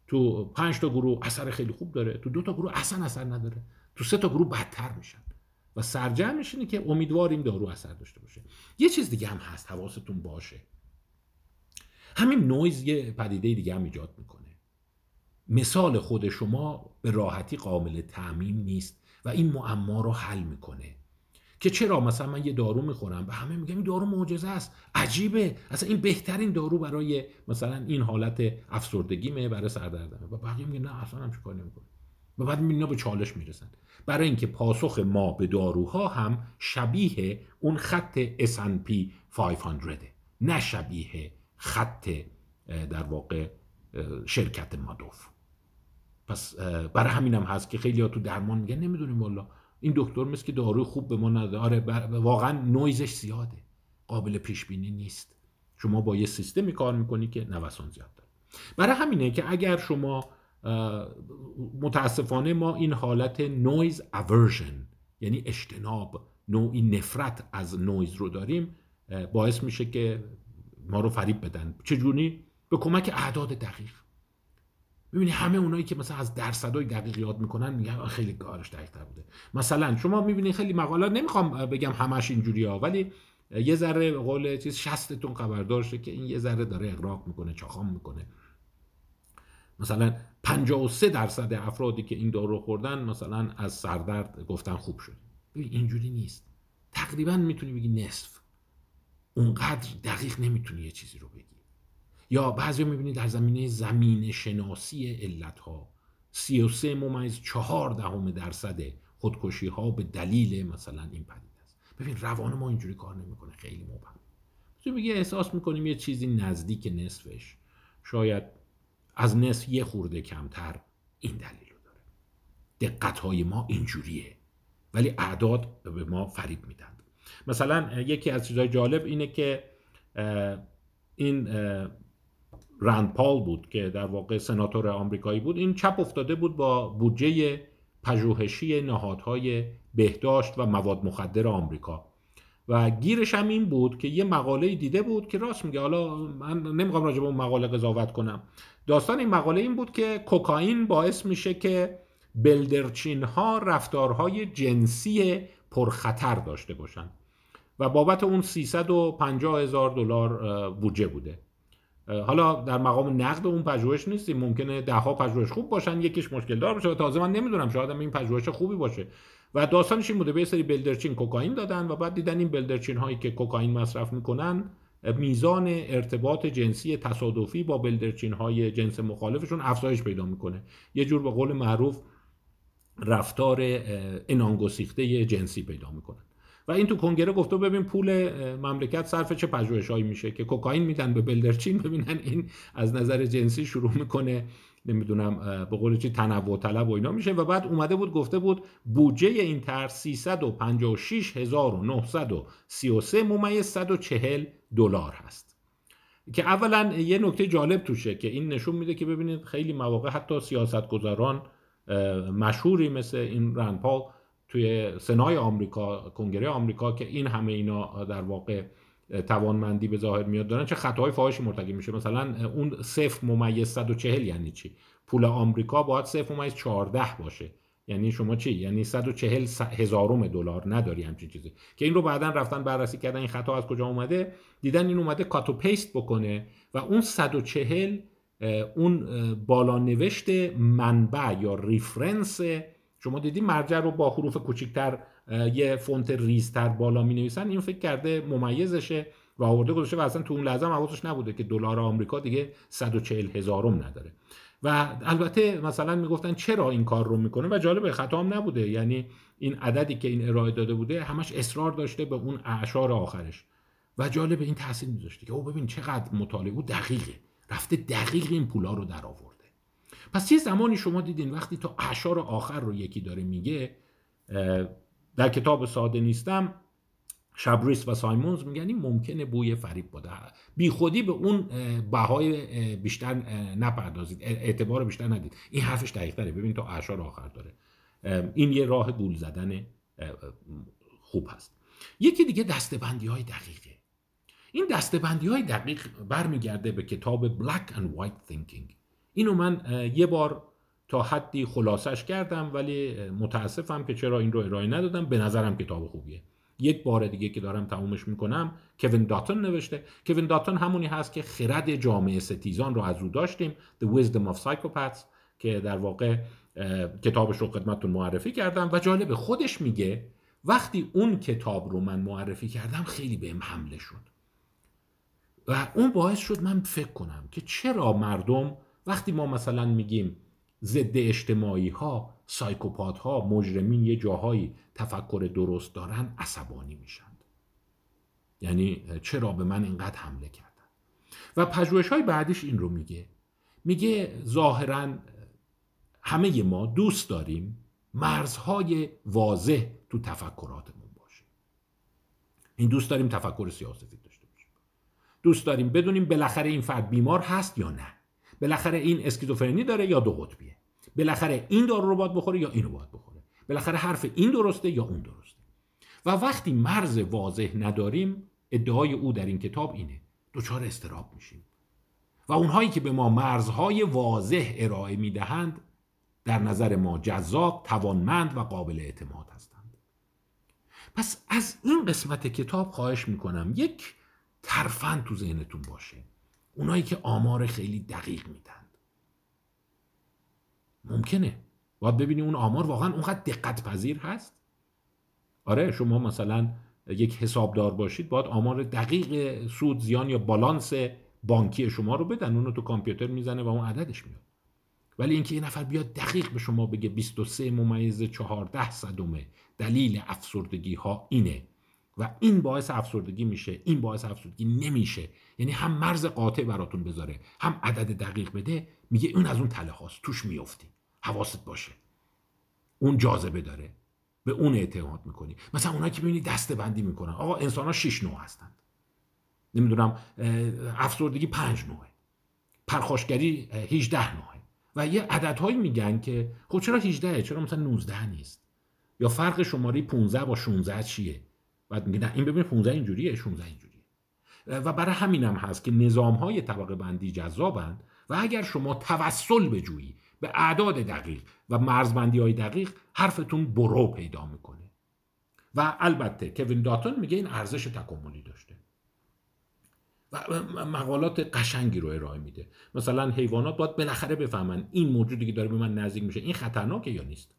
تو پنج تا گروه اثر خیلی خوب داره تو دو تا گروه اصلا اثر نداره. تو سه تا گروه بدتر میشن. و سرجم اینه که امیدواریم دارو اثر داشته باشه. یه چیز دیگه هم هست حواستون باشه. همین نویز یه پدیده دیگه هم ایجاد می‌کنه. مثال خود شما به راحتی قابل تعمیم نیست و این معما رو حل می‌کنه. که چرا؟ مثلا من یه دارو می‌خورم به همه میگم این دارو معجزه است. عجیبه. اصلا این بهترین دارو برای مثلا این حالت افسردگیمه برای سردردمه. و بقیه میگن نه اصلا هم کار نمی‌کنه. و بعد اینا به چالش می‌رسن. برای اینکه پاسخ ما به داروها هم شبیه اون خط S&P 500 نه شبیه خط در واقع شرکت مادوف. پس برای همینم هست که خیلی ها تو درمان میگن نمی‌دونیم والا. این دکتر مثل که داروی خوب به ما نداره آره واقعا نویزش زیاده. قابل پیش بینی نیست. شما با یه سیستمی کار می‌کنی که نوسان زیاد داره. برای همینه که اگر شما متاسفانه ما این حالت noise aversion یعنی اجتناب نوعی نفرت از نویز رو داریم باعث میشه که ما رو فریب بدن. چجوری؟ به کمک اعداد دقیق. ببینید همه اونایی که مثلا از درصدهای دقیق یاد می‌کنن میگن خیلی کارش دقیق بوده. مثلا شما می‌بینید خیلی مقالات نمی‌خوام بگم همش اینجوری ها ولی یه ذره قول چیز شستتون خبردار شه که این یه ذره داره اقراق می‌کنه چاخام می‌کنه. مثلا 53 درصد افرادی که این دارو خوردن مثلا از سردرد گفتن خوب شد. اینجوری نیست. تقریبا می‌تونی بگی نصف. اونقدر دقیق نمی‌تونی یه چیزی رو بگی. یا بعضی می‌بینید در زمینه زمین شناسی علت ها 33 ممیز چهار دهم درصد خودکشی ها به دلیل مثلا این پدید است. ببین روان ما اینجوری کار نمی‌کنه. خیلی مبهم. تو میگه احساس می‌کنیم یه چیزی نزدیک نصفش. شاید از نصف یه خورده کمتر این دلیل رو داره. دقت های ما اینجوریه. ولی اعداد به ما فریب میدن. مثلا یکی از چیزهای جالب اینه که این رند پال بود که در واقع سناتور آمریکایی بود. این چپ افتاده بود با بودجه پژوهشی نهادهای بهداشت و مواد مخدر آمریکا. و گیرش هم این بود که یه مقاله دیده بود که راست میگه. حالا من نمی‌خوام راجع به اون مقاله قضاوت کنم. داستان این مقاله این بود که کوکائین باعث میشه که بلدرچین ها رفتارهای جنسی پرخطر داشته باشن و بابت اون 350 هزار دلار بودجه بوده. حالا در مقام نقد اون پژوهش نیستیم. ممکنه ده ها پژوهش خوب باشن یکیش مشکل دار باشه. و تازه من نمی‌دونم شاید این پژوهش خوبی باشه. و داستانش این بوده. به سری بلدرچین کوکائین دادن و بعد دیدن این بلدرچین هایی که کوکائین مصرف می‌کنن میزان ارتباط جنسی تصادفی با بلدرچین های جنس مخالفشون افزایش پیدا می‌کنه. یه جور به قول معروف رفتار انانگسیخته جنسی پیدا می‌کنه و این تو کنگره گفته ببین پول مملکت صرف چه پژوهشایی میشه که کوکائین میدن به بلدرچین ببینن این از نظر جنسی شروع می‌کنه نمی‌دونم به قول چی تنوع طلب و اینا میشه. و بعد اومده بود گفته بود بودجه این تر 356933 ممیز 140 دلار هست. که اولا یه نکته جالب توشه که این نشون میده که ببینید خیلی مواقع حتی سیاستگزاران مشهوری مثل این رنپال توی سنای آمریکا کنگره آمریکا که این همه اینا در واقع توانمندی به ظاهر میاد دارن چه خطاهای فاحشی مرتکب میشه. مثلا اون صفر ممیز 140 یعنی چی؟ پول آمریکا باید صفر ممیز 14 باشه. یعنی شما چی؟ یعنی 140 هزارم دلار نداری همچین چیزی. که این رو بعدا رفتن بررسی کردن این خطا از کجا اومده؟ دیدن این اومده cut و paste بکنه و اون 140 اون بالا نوشت منبع یا reference شما دیدی مرجع رو با حروف کوچکتر یه فونت ریزتر بالا می نویسن این فکر کرده ممیزشه و آورده گذاشته و اصلا تو اون لحظه حواسش نبوده که دلار آمریکا دیگه 140 هزارم نداره. و البته مثلا می‌گفتن چرا این کار رو می‌کنه و جالبه هم نبوده. یعنی این عددی که این ارائه داده بوده همش اصرار داشته به اون اعشار آخرش. و جالبه این تاثیر میذاشته که او ببین چقدر مطالعه او دقیقه. رفته دقیق این پولا رو در آورده. پس یه زمانی شما دیدین وقتی تا اعشار آخر رو یکی داره میگه در کتاب ساده نیستم شبریس و سایمونز میگن این ممکنه بوی فریب بوده بی خودی به اون بهای بیشتر نپردازید. اعتبار بیشتر ندید. این حرفش دقیق داره ببین تا اعشار آخر داره. این یه راه گول زدن خوب هست. یکی دیگه دستبندی های دقیقه. این دستبندی های دقیق برمیگرده به کتاب Black and White Thinking. اینو من یه بار تا حدی خلاصش کردم ولی متاسفم که چرا این رو ارائه ندادم. به نظرم کتاب خوبیه. یک بار دیگه که دارم تمومش می‌کنم کوین داتون نوشته. کوین داتون همونی هست که خرد جامعه ستیزان رو از رو داشتیم The Wisdom of Psychopaths که در واقع کتابش رو خدمتتون معرفی کردم و جالبه خودش میگه وقتی اون کتاب رو من معرفی کردم خیلی بهم حمله شد. و اون باعث شد من فکر کنم که چرا مردم وقتی ما مثلا میگیم ضد اجتماعی ها سایکوپات ها مجرمین یه جاهایی تفکر درست دارن عصبانی میشند یعنی چرا به من اینقدر حمله کردن؟ و پژوهش های بعدیش این رو میگه. میگه ظاهرا همه ما دوست داریم مرزهای واضح تو تفکراتمون باشه این دوست داریم تفکر سیاسی داشته باشیم. دوست داریم بدونیم بالاخره این فرد بیمار هست یا نه. بالاخره این اسکیزوفرنی داره یا دو قطبیه. بالاخره این دارو رو باید بخوره یا اینو باید بخوره؟ بالاخره حرف این درسته یا اون درسته؟ و وقتی مرز واضح نداریم ادعای او در این کتاب اینه. دچار استراب میشیم. و اونهایی که به ما مرزهای واضح ارائه می‌دهند در نظر ما جذاب، توانمند و قابل اعتماد هستند. پس از این قسمت کتاب خواهش می‌کنم یک ترفند تو ذهنتون باشه. اونایی که آمار خیلی دقیق میدند ممکنه. باید ببینی اون آمار واقعا اونقدر دقت پذیر هست. آره شما مثلا یک حسابدار باشید باید آمار دقیق سود زیان یا بالانس بانکی شما رو بدن. اونو تو کامپیوتر می‌زنه و اون عددش میاد. ولی اینکه یه نفر بیاد دقیق به شما بگه 23 ممیز 14 صدمه دلیل افسردگی ها اینه. و این باعث افسردگی میشه این باعث افسردگی نمیشه. یعنی هم مرز قاطع براتون بذاره هم عدد دقیق بده میگه اون از اون تله هاست توش میفتی حواست باشه. اون جاذبه داره. به اون اعتماد می‌کنی. مثلا اونایی که می‌بینی دسته بندی می‌کنن. آقا انسان ها 6 نوع هستند. نمی‌دونم افسردگی پنج نوعه. پرخاشگری 18 نوعه. و یه عددهایی میگن که خب چرا 18 چرا مثلا 19 نیست؟ یا فرق شماره 15 با 16 چیه؟ بعد میگه نه این ببین 15 اینجوریه 16 اینجوریه. و برای همینم هست که نظام های طبقه بندی جذابند و اگر شما توسل بجویی به اعداد دقیق و مرزبندی های دقیق حرفتون برو پیدا می‌کنه. و البته کوین داتون میگه این ارزش تکاملی داشته. و مقالات قشنگی رو ارائه میده. مثلا حیوانات باید بالاخره بفهمن این موجودی که داره به من نزدیک میشه این خطرناکه یا نیست.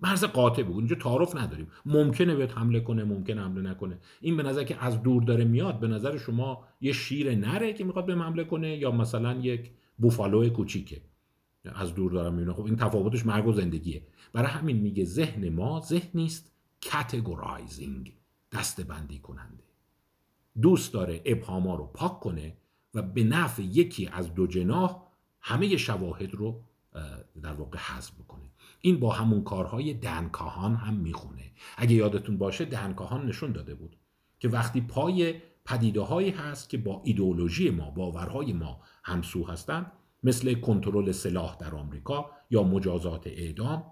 مرز قاطع بود. اینجا تعارف نداریم. ممکنه بهت حمله کنه ممکنه حمله نکنه. این به نظر که از دور داره میاد به نظر شما یه شیر نره که می‌خواد به حمله کنه یا مثلا یک بوفالو کوچیکه. از دور دارم می‌بینه خب این تفاوتش مرگ و زندگیه. برای همین میگه ذهن ما ذهن نیست کاتگورایزینگ دسته بندی کننده. دوست داره ابهاما رو پاک کنه و به نفع یکی از دو جناح همه شواهد رو در واقع حذف بکنه. این با همون کارهای دنکاهان هم می‌خونه. اگه یادتون باشه دنکاهان نشون داده بود که وقتی پای پدیده هایی هست که با ایدئولوژی ما باورهای ما همسو هستند مثل کنترل سلاح در آمریکا یا مجازات اعدام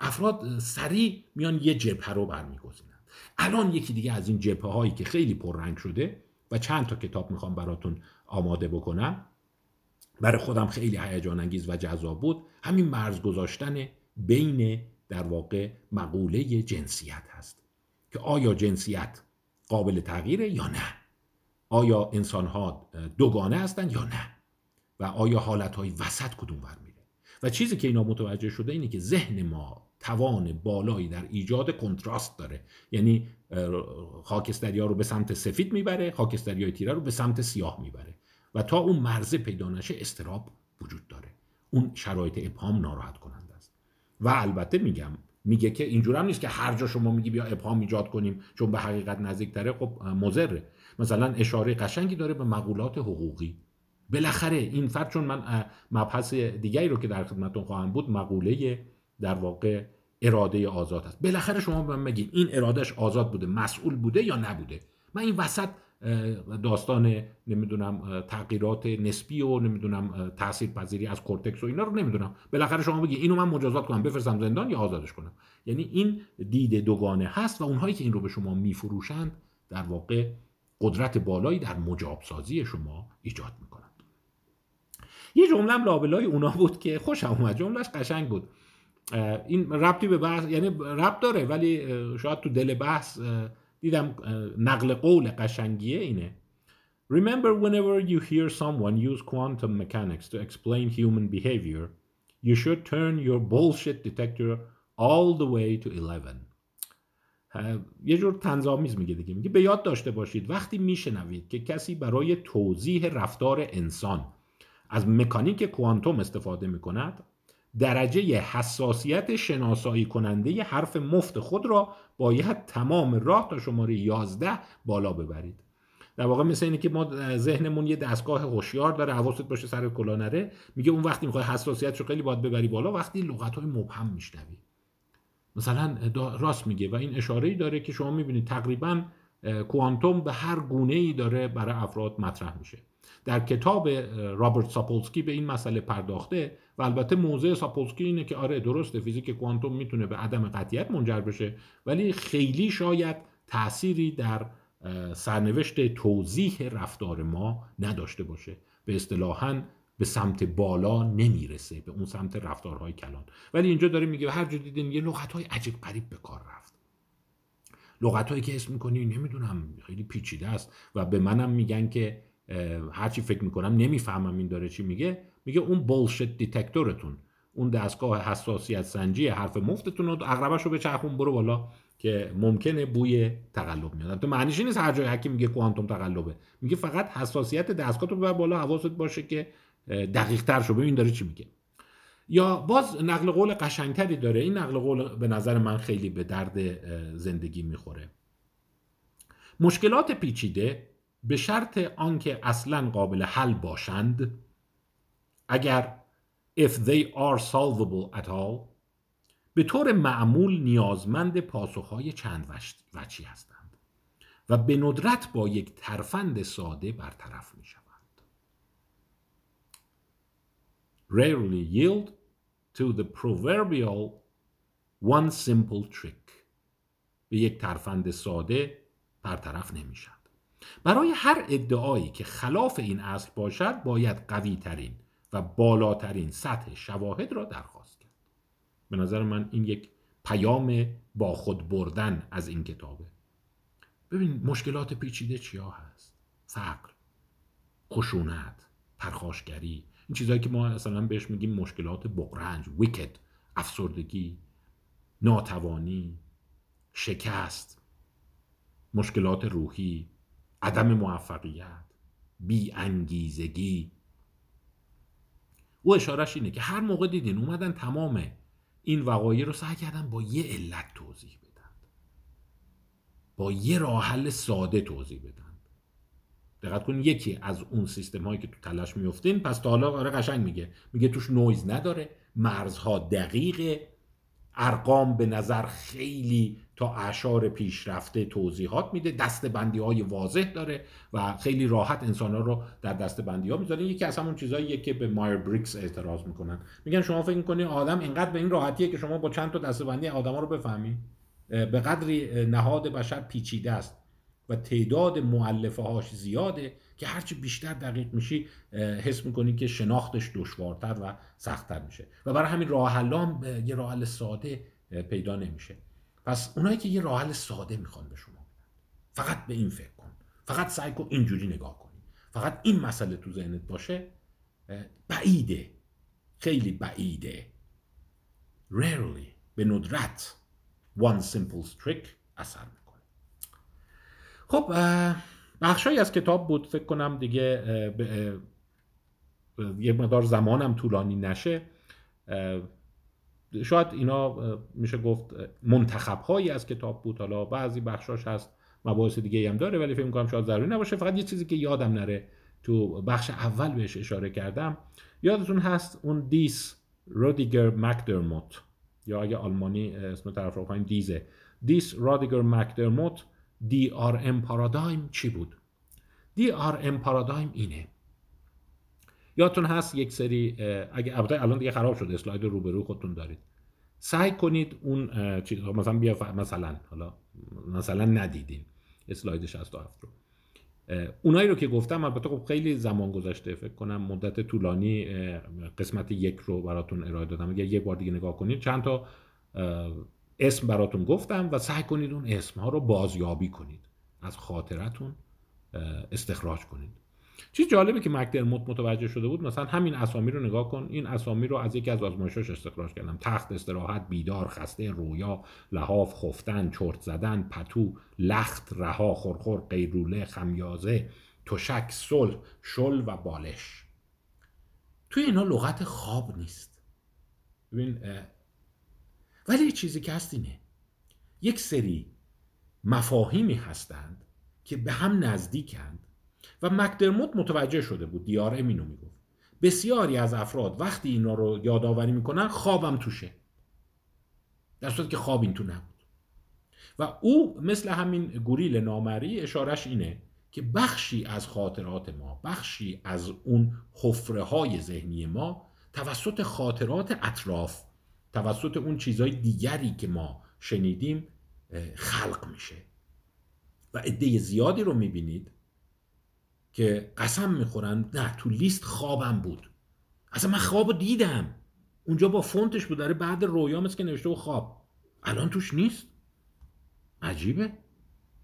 افراد سریع میان یه جبهه رو برمیگزینند. الان یکی دیگه از این جبهه هایی که خیلی پررنگ شده و چند تا کتاب می‌خوام براتون آماده بکنم برای خودم خیلی هیجان انگیز و جذاب بود همین مرز گذاشتن بین در واقع مقوله جنسیت هست که آیا جنسیت قابل تغییره یا نه؟ آیا انسان ها دوگانه هستند یا نه؟ و آیا حالت های وسط کدوم ور میره؟ و چیزی که اینا متوجه شده اینه که ذهن ما توان بالایی در ایجاد کنتراست داره. یعنی خاکستری ها رو به سمت سفید می‌بره خاکستری های تیره رو به سمت سیاه می‌بره. و تا اون مرزه پیدا نشه استراب وجود داره. اون شرایط ابهام ناراحت کننده است. و البته میگم میگه که اینجور هم نیست که هر جا شما میگی بیا ابهام ایجاد کنیم چون به حقیقت نزدیکتره. خب مضره. مثلا اشاره قشنگی داره به مقولات حقوقی. بالاخره این فرد چون من مبحث دیگری رو که در خدمتتون خواهم بود مقوله در واقع اراده آزاد هست بالاخره شما به من بگید این ارادهش آزاد بوده مسئول بوده یا نبوده؟ من این وسط داستان نمی‌دونم تغییرات نسبی و نمی‌دونم تاثیر پذیری از کورتکس و اینا رو نمی‌دونم. بالاخره شما بگی اینو من مجازات کنم بفرستم زندان یا آزادش کنم؟ یعنی این دید دوگانه هست و اونهایی که این رو به شما میفروشند در واقع قدرت بالایی در مجاب سازی شما ایجاد می‌کنند یه جمله لابلای اونا بود که خوشم اومد. جملهش قشنگ بود. این ربطی به بحث یعنی ربط داره ولی شاید تو دل بحث دیدم نقل قول قشنگیه اینه. Remember whenever you hear someone use quantum mechanics to explain human behavior you should turn your bullshit detector all the way to 11 یه جور تنظامیز میگه دیگه. میگه به یاد داشته باشید وقتی میشنوید که کسی برای توضیح رفتار انسان از مکانیک کوانتوم استفاده می‌کند. درجه حساسیت شناسایی کننده حرف مفت خود را باید تمام راه تا شماره 11 بالا ببرید. در واقع مثل اینه که ما ذهنمون یه دستگاه هوشیار داره حواست باشه سر کلا نره. میگه اون وقتی می‌خوای حساسیت رو خیلی باید ببری بالا وقتی لغت های مبهم میشنوی. مثلا راست میگه و این اشاره ای داره که شما می‌بینید تقریبا کوانتوم به هر گونه ای داره برای افراد مطرح میشه. در کتاب رابرت ساپولسکی به این مسئله پرداخته و البته موضع ساپولسکی اینه که آره درسته فیزیک کوانتوم می‌تونه به عدم قطعیت منجر بشه ولی خیلی شاید تأثیری در سرنوشت توضیح رفتار ما نداشته باشه. به اصطلاحا به سمت بالا نمی‌رسه به اون سمت رفتارهای کلان. ولی اینجا داره میگه هر جا دیدین یه لغت های عجیب قریب به کار رفت. لغت هایی که اسم می‌کنی نمی‌دونم خیلی پیچیده است و به منم میگن که هرچی فکر می‌کنم نمی‌فهمم این داره چی میگه. میگه اون بولشت دیتکتورتون اون دستگاه حساسیت سنجی حرف مفتتون رو اغربش رو به چرخون برو بالا که ممکنه بوی تقلب میاد. تو معنیش نیست هر جای حکی میگه کوانتوم تقلبه. میگه فقط حساسیت دستگاه رو ببر بالا حواست باشه که دقیق تر شو. ببین داره چی میگه. یا باز نقل قول قشنگتری داره. این نقل قول به نظر من خیلی به درد زندگی می‌خوره. مشکلات پیچیده به شرط آنکه اصلا قابل حل باشند اگر if they are solvable at all به طور معمول نیازمند پاسخهای چند وچی هستند و به ندرت با یک ترفند ساده برطرف می شوند. Rarely yield to the proverbial one simple trick به یک ترفند ساده برطرف نمیشن. برای هر ادعایی که خلاف این اصل باشد باید قوی ترین و بالاترین سطح شواهد را درخواست کرد. به نظر من این یک پیام با خود بردن از این کتابه. ببین مشکلات پیچیده چیا هست؟ فقر خشونت پرخاشگری این چیزهایی که ما مثلا بهش میگیم مشکلات بقرنج ویکت افسردگی ناتوانی شکست مشکلات روحی. عدم موفقیت بی انگیزگی او اشارش اینه که هر موقع دیدین اومدن تمام این وقایع رو سعی کردن با یه علت توضیح بدن. با یه راه حل ساده توضیح بدن. دقت کن یکی از اون سیستم هایی که تو تله‌اش میفتین پس تا حالا آره قشنگ میگه. میگه توش نویز نداره. مرزها دقیقه. ارقام به نظر خیلی تا اعشار پیشرفته توضیحات میده. دسته بندی های واضح داره و خیلی راحت انسان ها رو در دسته بندی ها می‌ذاره. یکی از همون چیزهاییه که به Myers-Briggs اعتراض می‌کنن. میگن شما فکر می‌کنید آدم اینقدر به این راحتیه که شما با چند تا دسته بندی آدما رو بفهمی؟ به قدری نهاد بشر پیچیده است و تعداد معلفه هاش زیاده که هرچی بیشتر دقیق میشی حس می‌کنی که شناختش دشوارتر و سختتر میشه. و برای همین راه هم یه راه حل ساده پیدا نمیشه. پس اونایی که یه راه حل ساده می‌خوان به شما فقط به این فکر کن. فقط سعی کن اینجوری نگاه کنی. فقط این مسئله تو ذهنت باشه بعیده. خیلی بعیده. Rarely به ندرت one simple trick اثر می‌کنه. خب بخشایی از کتاب بود فکر کنم دیگه یه مقدار زمانم طولانی نشه. شاید اینا میشه گفت منتخب هایی از کتاب بود. حالا بعضی بخشاش هست مباحث دیگه هم داره ولی فکر می‌کنم شاید ضروری نباشه. فقط یه چیزی که یادم نره تو بخش اول بهش اشاره کردم. یادتون هست اون دیس رودیگر مکدرموت؟ یا اگه آلمانی اسم طرف رو دیزه. دیس رودیگر مکدرموت ام پارادایم چی بود؟ ام پارادایم اینه. یادتون هست یک سری اگه البته الان دیگه خراب شده اسلاید رو روبرو خودتون دارید. سعی کنید اون چیز مثلا بیا مثلا حالا مثلا ندیدین. اسلاید 67 رو. اونایی رو که گفتم البته خب خیلی زمان گذشته فکر کنم مدت طولانی قسمت یک رو براتون ارائه دادم. اگر یه بار دیگه نگاه کنید چند تا اسم براتون گفتم و سعی کنید اون اسم ها رو بازیابی کنید. از خاطرتون استخراج کنید. چیز جالبه که مکدرموت متوجه شده بود مثلا همین اسامی رو نگاه کن. این اسامی رو از یکی از آزمایشاش استخراج کردم. تخت استراحت بیدار خسته رویا لحاف خفتن چرت زدن پتو لخت رها خورخور قیروله خمیازه تشک صلح شل و بالش. توی اینا لغت خواب نیست. ببین ولی چیزی که هست اینه. یک سری مفاهیمی هستند که به هم نزدیکند و مکدرموت متوجه شده بود دیار امینو می‌گفت. بسیاری از افراد وقتی اینا رو یادآوری می‌کنن خوابم توشه. در صورتی که خواب این تو نبود. و او مثل همین گوریل نامری اشارش اینه که بخشی از خاطرات ما بخشی از اون حفره های ذهنی ما توسط خاطرات اطراف توسط اون چیزهای دیگری که ما شنیدیم خلق میشه. و عده زیادی رو می‌بینید که قسم می‌خورن نه تو لیست خوابم بود. اصلا من خواب دیدم. اونجا با فونتش بود داره بعد رویا مثل که نوشته و خواب. الان توش نیست. عجیبه.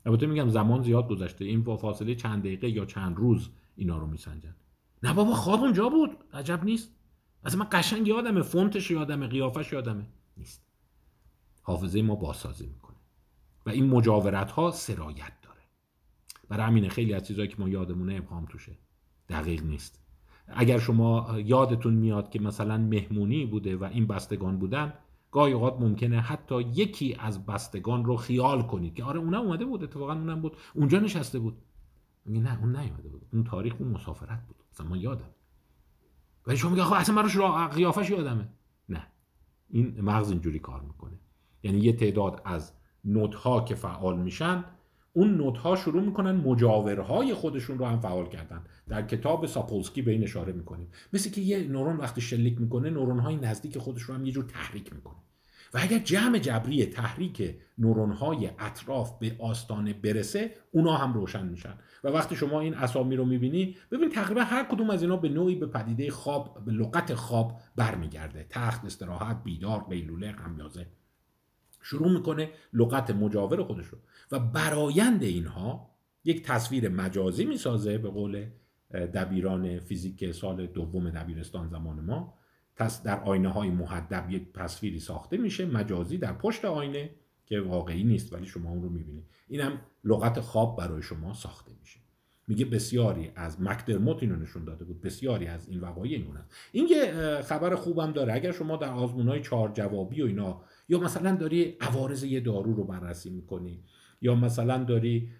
البته میگم زمان زیاد گذشته. این با فاصله چند دقیقه یا چند روز اینا رو میسنجن. نه بابا خواب اونجا بود. عجب نیست. اصلا من قشنگ یادمه فونتش یادمه قیافش یادمه. نیست. حافظه ما باسازی می‌کنه. و این مجاورت ها سرایت برای همینه خیلی از چیزهایی که ما یادمونه ابهام توشه. دقیق نیست. اگر شما یادتون میاد که مثلا مهمونی بوده و این بستگان بودن گاهی اوقات ممکنه حتی یکی از بستگان رو خیال کنید که آره اونم اومده بود اتفاقا اونم بود. اونجا نشسته بود. نه اون نیومده بود. اون تاریخ اون مسافرت بود. مثلا ما یادم ولی شما میگه خب اصلا من رو قیافش یادمه. نه. این مغز اینجوری کار می‌کنه. یعنی یه تعداد از نوت که فعال میشن اون نوت ها شروع می‌کنن مجاورهای خودشون رو هم فعال کردن. در کتاب ساپولسکی به این اشاره می‌کنیم. مثل که یه نورون وقتی شلیک می‌کنه نورون های نزدیک خودش رو هم یه جور تحریک می‌کنه. و اگر جمع جبری تحریک نورون های اطراف به آستانه برسه اونا هم روشن میشن. و وقتی شما این اسامی رو می‌بینی ببین تقریبا هر کدوم از اینا به نوعی به پدیده خواب به لغت خواب برمیگرده. تخت استراحت بیدار قیلوله قمیازه شروع می‌کنه لغت مجاور خودش رو و برایند اینها یک تصویر مجازی می‌سازه به قول دبیران فیزیک سال دوم دبیرستان زمان ما. در آینه های محدب یک تصویری ساخته میشه مجازی در پشت آینه که واقعی نیست ولی شما اون رو می‌بینید. اینم لغت خواب برای شما ساخته میشه. میگه بسیاری از مکدرموت اینو نشون داده بود بسیاری از این وقایع این این یه خبر خوبم داره. اگر شما در آزمون های چهار جوابی و اینا یا مثلا داری عوارض یه دارو رو بررسی می‌کنی یا مثلا داری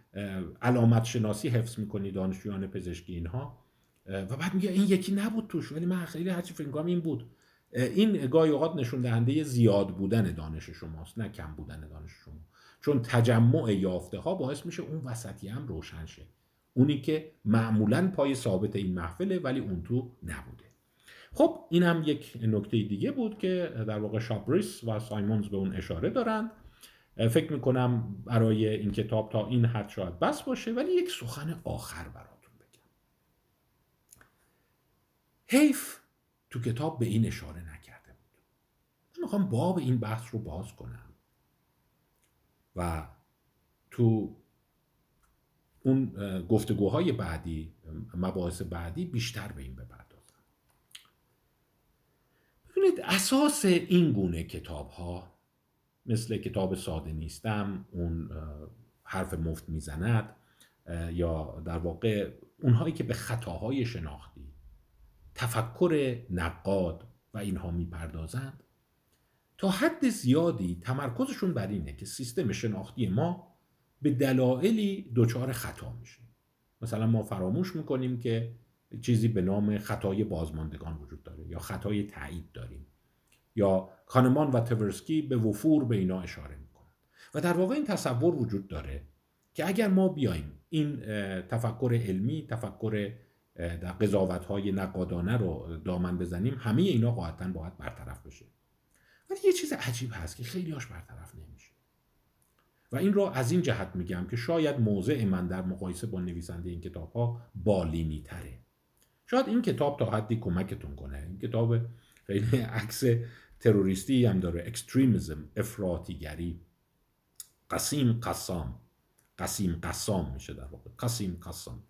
علامت شناسی حفظ می‌کنی دانشجویان پزشکی اینها و بعد میگه این یکی نبود توش ولی من خیلی هرچی فکر این بود. این گاهی اوقات نشون دهنده زیاد بودن دانش شماست نه کم بودن دانش شما. چون تجمع یافته ها باعث میشه اون وسطی هم روشن شه. اونی که معمولا پای ثابت این محفله ولی اون تو نبوده. خب این هم یک نکته دیگه بود که در واقع شابریس و سایمونز به اون اشاره دارند. فکر می‌کنم برای این کتاب تا این حد شاید بس باشه ولی یک سخن آخر براتون بگم حیف تو کتاب به این اشاره نکرده بود. من می‌خوام باب این بحث رو باز کنم. و تو اون گفتگوهای بعدی مباحث بعدی بیشتر به این بپردازم. ببینید اساس این گونه کتاب ها مثل کتاب ساده نیستم اون حرف مفت می‌زند یا در واقع اونهایی که به خطاهای شناختی تفکر نقاد و اینها می‌پردازند. تا حد زیادی تمرکزشون بر اینه که سیستم شناختی ما به دلایلی دچار خطا میشه. مثلا ما فراموش می‌کنیم که چیزی به نام خطای بازماندگان وجود داره یا خطای تایید داریم یا کانمان و تورسکی به وفور به اینا اشاره می‌کنن. و در واقع این تصور وجود داره که اگر ما بیایم این تفکر علمی تفکر در قضاوت های نقادانه رو دامن بزنیم همه اینا قاعدتا باید برطرف بشه. ولی یه چیز عجیب هست که خیلی هاش برطرف نمیشه. و این را از این جهت میگم که شاید موضع من در مقایسه با نویسنده این کتاب ها بالینی تره شاید این کتاب تا حدی کمکتون کنه. این کتاب خیلی عکس تروریستی هم داره. اکستریمیزم افراطیگری. قسیم قسام. قسیم قسام میشه در واقع. قسیم قسام.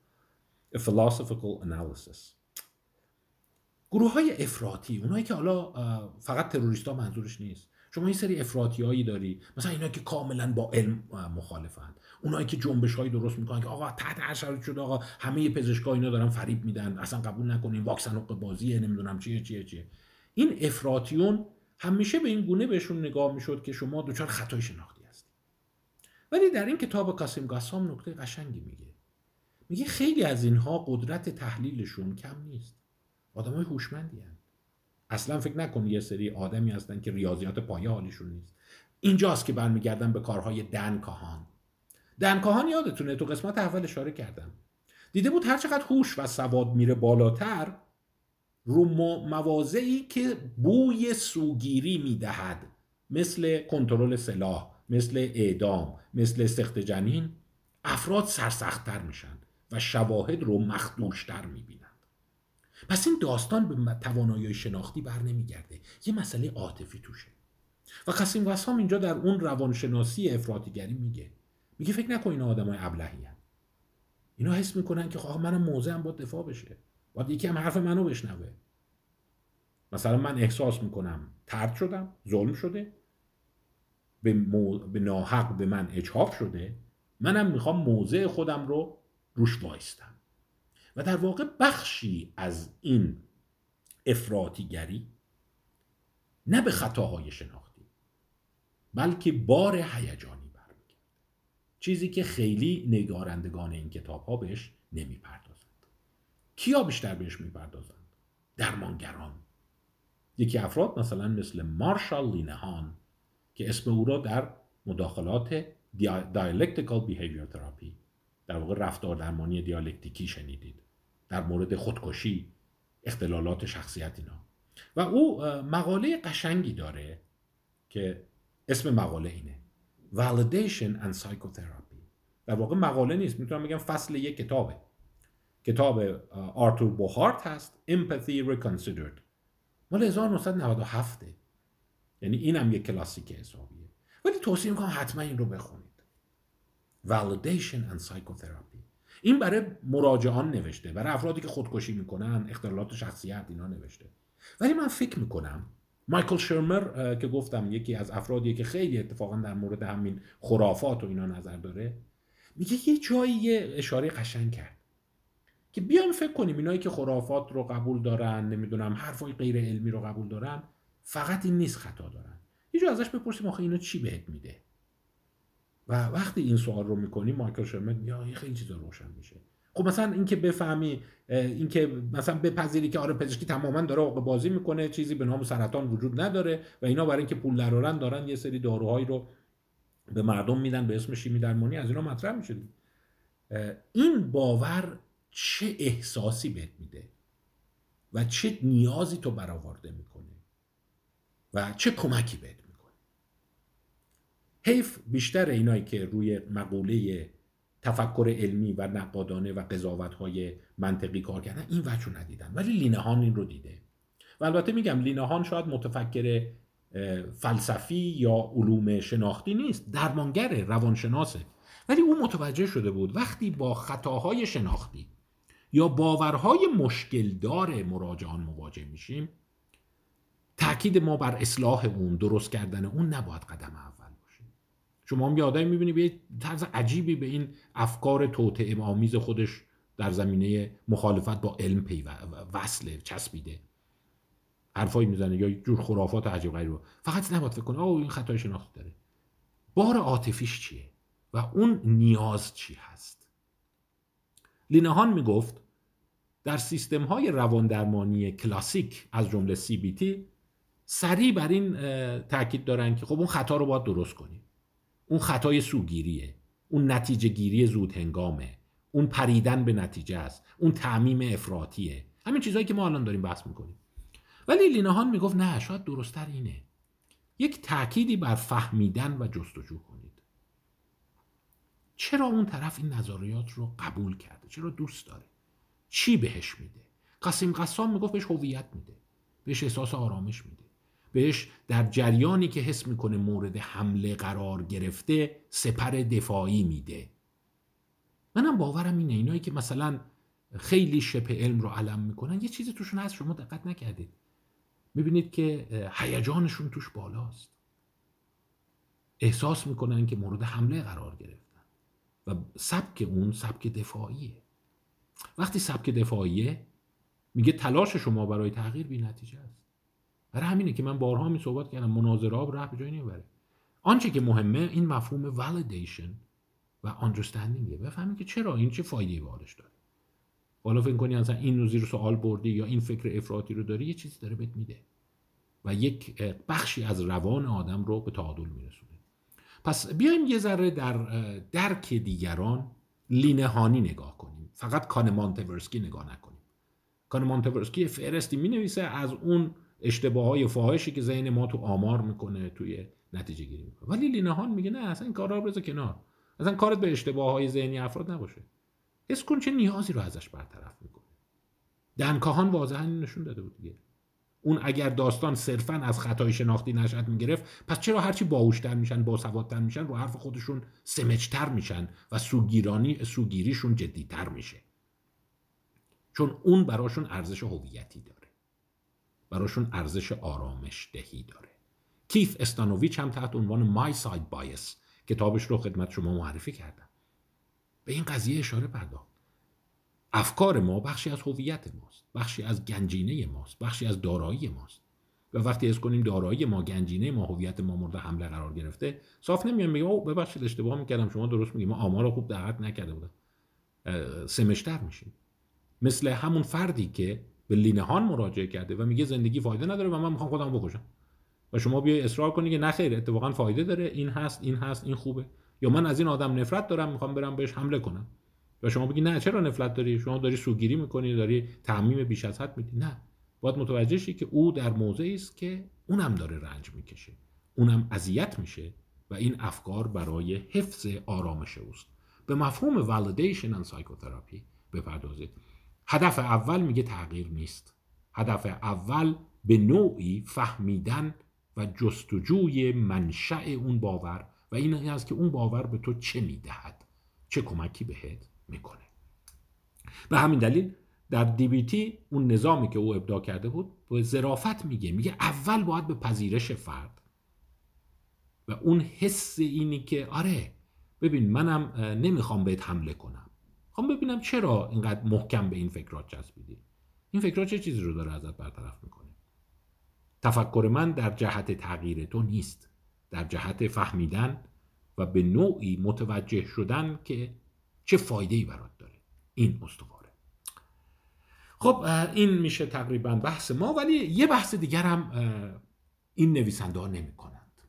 A philosophical analysis. گروه های افراطی اونایی که حالا فقط تروریست ها منظورش نیست. شما این سری افراطی هایی داری مثلا اینا که کاملا با علم مخالفن اونایی که جنبش هایی درست می‌کنن که آقا تحت هر شرایط شده آقا همه پزشکا اینا دارن فریب میدن اصلا قبول نکنین واکسن حق بازیه نمی‌دونم چیه چیه چیه. این افراطیون همیشه به این گونه بهشون نگاه می‌شد که شما دچار خطای شناختی هستی. ولی در این کتاب قاسم قسام نکته قشنگی میگه. میگه خیلی از اینها قدرت تحلیلشون کم نیست. آدمای هوشمندی هستند اصلا فکر نکن یه سری آدمی هستن که ریاضیات پایه حالیشون نیست. اینجاست که برمیگردن به کارهای دن کاهان. دن کاهان یادتونه تو قسمت اول اشاره کردم. دیده بود هر چقدر هوش و سواد میره بالاتر رو مواضعی که بوی سوگیری می‌دهد. مثل کنترل سلاح مثل اعدام مثل سخت جنین افراد سرسختتر میشن. و شواهد رو مخدوشتر می‌بینند. پس این داستان به توانایی شناختی بر نمیگرده. یه مسئله عاطفی توشه. و قسیم قسام اینجا در اون روانشناسی افراطیگری میگه. میگه فکر نکن اینا آدمای ابلهی. اینا حس می‌کنن که خب منم موضعم با دفاع بشه. باید یکی هم حرف منو بشنوه. مثلا من احساس می‌کنم ترد شدم ظلم شده. به, به ناحق به من اجحاف شده. منم می‌خوام موضع خودم رو روش وایستم. و در واقع بخشی از این افراطیگری نه به خطاهای شناختی بلکه بار هیجانی برمیگرده. چیزی که خیلی نگارندگان این کتاب ها بهش نمی‌پردازند. کیا بیشتر بهش می‌پردازند؟ درمانگران. یکی افراد مثلا مثل مارشا لینهان که اسم او را در مداخلات dialectical behavior therapy در واقع رفتار درمانی دیالکتیکی شنیدید. در مورد خودکشی اختلالات شخصیت اینا. و او مقاله قشنگی داره که اسم مقاله اینه. Validation and Psychotherapy. در واقع مقاله نیست. می‌تونم بگم فصل یک کتابه. کتاب آرتور بوهارت هست. Empathy Reconsidered. مال 1997 یعنی اینم یک کلاسیک حسابیه. ولی توصیه می‌کنم حتما این رو بخونید. Validation and Psychotherapy. این برای مراجعان نوشته برای افرادی که خودکشی می‌کنن اختلالات شخصیت اینا نوشته. ولی من فکر می‌کنم مایکل شرمر که گفتم یکی از افرادی که خیلی اتفاقا در مورد همین خرافات و اینا نظر داره میگه یه جایی یه اشاره قشنگ کرد که بیایم فکر کنیم اینایی که خرافات رو قبول دارن نمی‌دونم حرفای غیر علمی رو قبول دارن فقط این نیست خطا دارن. یه جا ازش بپرسیم آخه اینو چی بهت میده؟ و وقتی این سوال رو می‌کنی مایکل شرمن یا خیلی چیزا روشن میشه. خب مثلا اینکه بفهمی اینکه مثلا بپذیری که آره پزشکی تماما داره عقب بازی می‌کنه چیزی به نام سرطان وجود نداره و اینا برای اینکه پول درارن دارن یه سری داروهایی رو به مردم میدن به اسم شیمی درمانی از اینا مطرح میشه. این باور چه احساسی بهت میده؟ و چه نیازی تو برآورده می‌کنه و چه کمکی بهت حیف بیشتر اینایی که روی مقوله تفکر علمی و نقادانه و قضاوت های منطقی کار کردن این وجه ندیدن. ولی لینهان این رو دیده. و البته میگم لینهان شاید متفکر فلسفی یا علوم شناختی نیست درمانگر روانشناسه. ولی او متوجه شده بود وقتی با خطاهای شناختی یا باورهای مشکلدار مراجعان مواجه میشیم تاکید ما بر اصلاح اون درست کردن اون نباید قدم شما هم یه آدمی می‌بینی به طرز عجیبی به این افکار توطعه آمیز خودش در زمینه مخالفت با علم پی وصله چسبیده. حرفایی می‌زنه یا جور خرافات عجیب رو فقط نباید فکر کنه او این خطای شناختی داره. بار عاطفیش چیه؟ و اون نیاز چی هست؟ لینهان می‌گفت در سیستم های روان درمانی کلاسیک از جمله CBT سریع بر این تاکید دارن که خب اون خطا رو باید درست کنیم. اون خطای سوگیریه. اون نتیجه گیری زود هنگامه اون پریدن به نتیجه است. اون تعمیم افراطیه. همین چیزهایی که ما الان داریم بحث می‌کنیم. ولی لینهان می‌گفت نه شاید درستتر اینه. یک تأکیدی بر فهمیدن و جستجو کنید. چرا اون طرف این نظریات رو قبول کرده؟ چرا دوست داره؟ چی بهش میده؟ قسیم قسام می‌گفت بهش هویت میده. بهش احساس آرامش میده. بهش در جریانی که حس می‌کنه مورد حمله قرار گرفته سپر دفاعی میده. منم باورم اینه اینایی که مثلا خیلی شبه علم رو علم می‌کنن یه چیزی توشون هست شما دقت نکردید. می‌بینید که هیجانشون توش بالاست. احساس می‌کنن که مورد حمله قرار گرفتن. و سبک اون سبک دفاعیه. وقتی سبک دفاعیه میگه تلاش شما برای تغییر بی نتیجه است. برای همینه که من بارها می صحبت کردم مناظره ها راه به جایی نمی‌بره آنچه که مهمه این مفهوم validation و understandingه. بفهمید که چرا این چه فایده بارش داره. حالا فکر کنی اصلا این رو سوال بردی یا این فکر افراطی رو داری یه چیزی داره بهت میده. و یک بخشی از روان آدم رو به تعادل میرسونه. پس بیایم یه ذره در درک دیگران لینهانی نگاه کنیم. فقط کان نگاه نکنیم. کان مانتورسکی فهرستی می نویسه از اون اشتباه های فاحشی که ذهن ما تو آمار می‌کنه توی نتیجه گیری می‌کنه. ولی لینهان میگه نه اصلا این کارا رو کنار. اصلا کارت به اشتباه های ذهنی افراد نباشه. حس کن چه نیازی رو ازش برطرف می‌کنه؟ دنکاهان واضحا نشون داده بود دیگه. اون اگر داستان صرفا از خطای شناختی نشأت می‌گرفت پس چرا هرچی باهوشتر میشن باسوادتر میشن رو حرف خودشون سمجتر میشن و سوگیرانی سوگیریشون جدیتر میشه؟ چون اون براشون ارزش هویتی داره. براشون ارزش آرامش دهی داره. کیف استانوویچ هم تحت عنوان مای ساید بایس کتابش رو خدمت شما معرفی کردم. به این قضیه اشاره پرداخت. افکار ما بخشی از هویت ماست بخشی از گنجینه ماست بخشی از دارایی ماست. و وقتی از کنیم دارایی ما گنجینه ما هویت ما مورد حمله قرار گرفته صاف نمیام میگم او ببخشید اشتباه می‌کردم شما درست میگیم ما آمار خوب دقت نکرده بودم. سمشتر میشیم. مثل همون فردی که به لینهان مراجعه کرده و میگه زندگی فایده نداره و من می‌خوام خودم بکشم. و شما بیای اصرار کنی که نخیر اتفاقا فایده داره. این هست این هست این خوبه. یا من از این آدم نفرت دارم می‌خوام برم بهش حمله کنم. و شما بگی نه چرا نفرت داری؟ شما داری سوگیری می‌کنی داری تعمیم بیش از حد میدی. نه. باید متوجه شی که او در موضعی است که اونم داره رنج می‌کشه. اونم اذیت میشه و این افکار برای حفظ آرامش اوست. به مفهوم validation and psychotherapy بپردازید. هدف اول میگه تغییر نیست. هدف اول به نوعی فهمیدن و جستجوی منشأ اون باور و این است که اون باور به تو چه می‌دهد چه کمکی بهت می‌کنه. به همین دلیل در دیبیتی اون نظامی که او ابدا کرده بود به ظرافت میگه میگه اول باید به پذیرش فرد. و اون حس اینی که آره ببین منم نمی‌خوام بهت حمله کنم. خوام ببینم چرا اینقدر محکم به این فکرات چسبیدی. این فکرات چه چیزی رو داره ازت برطرف می‌کنه؟ تفکر من در جهت تغییر تو نیست. در جهت فهمیدن و به نوعی متوجه شدن که چه فایده ای برات داره. این استواره. خب این میشه تقریبا بحث ما ولی یه بحث دیگر هم این نویسنده ها نمی کنند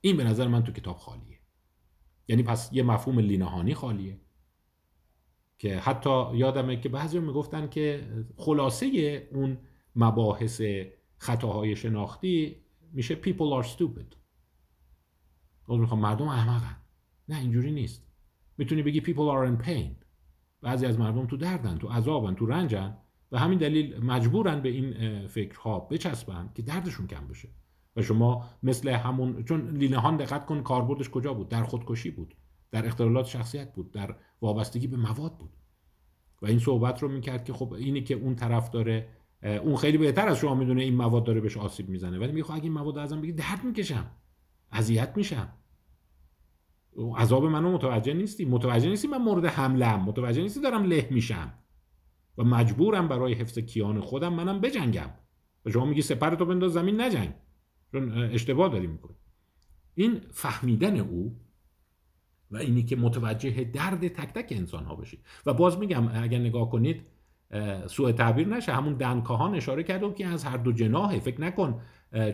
این به نظر من تو کتاب خالیه. یعنی پس یه مفهوم لینهانی خالیه. که حتی یادمه که بعضی می‌گفتن که خلاصه اون مباحث خطاهای شناختی میشه people are stupid. می‌خوام مردم احمقن. نه اینجوری نیست. می‌تونی بگی people are in pain. بعضی از مردم تو دردن تو عذابن تو رنجن و همین دلیل مجبورن به این فکرها بچسبن که دردشون کم بشه. و شما مثل همون چون لینهان دقت کن کاربردش کجا بود؟ در خودکشی بود. در اختلالات شخصیت بود در وابستگی به مواد بود. و این صحبت رو می‌کرد که خب اینی که اون طرف داره اون خیلی بهتر از شما می‌دونه این مواد داره بهش آسیب می‌زنه. ولی خب اگه این مواد ازم بگی درد می‌کشم. اذیت میشم. عذاب منو متوجه نیستی. متوجه نیستی من مورد حملم متوجه نیستی دارم له میشم. و مجبورم برای حفظ کیان خودم منم بجنگم. و شما میگی سپر تو بنداز زمین نجنگ. چون اشتباه داری می‌کنی این فهمیدن او و اینی که متوجه درد تک تک انسان ها بشید. و باز میگم اگر نگاه کنید سوء تعبیر نشه. همون دنکاهان اشاره کرده که از هر دو جناحه فکر نکن.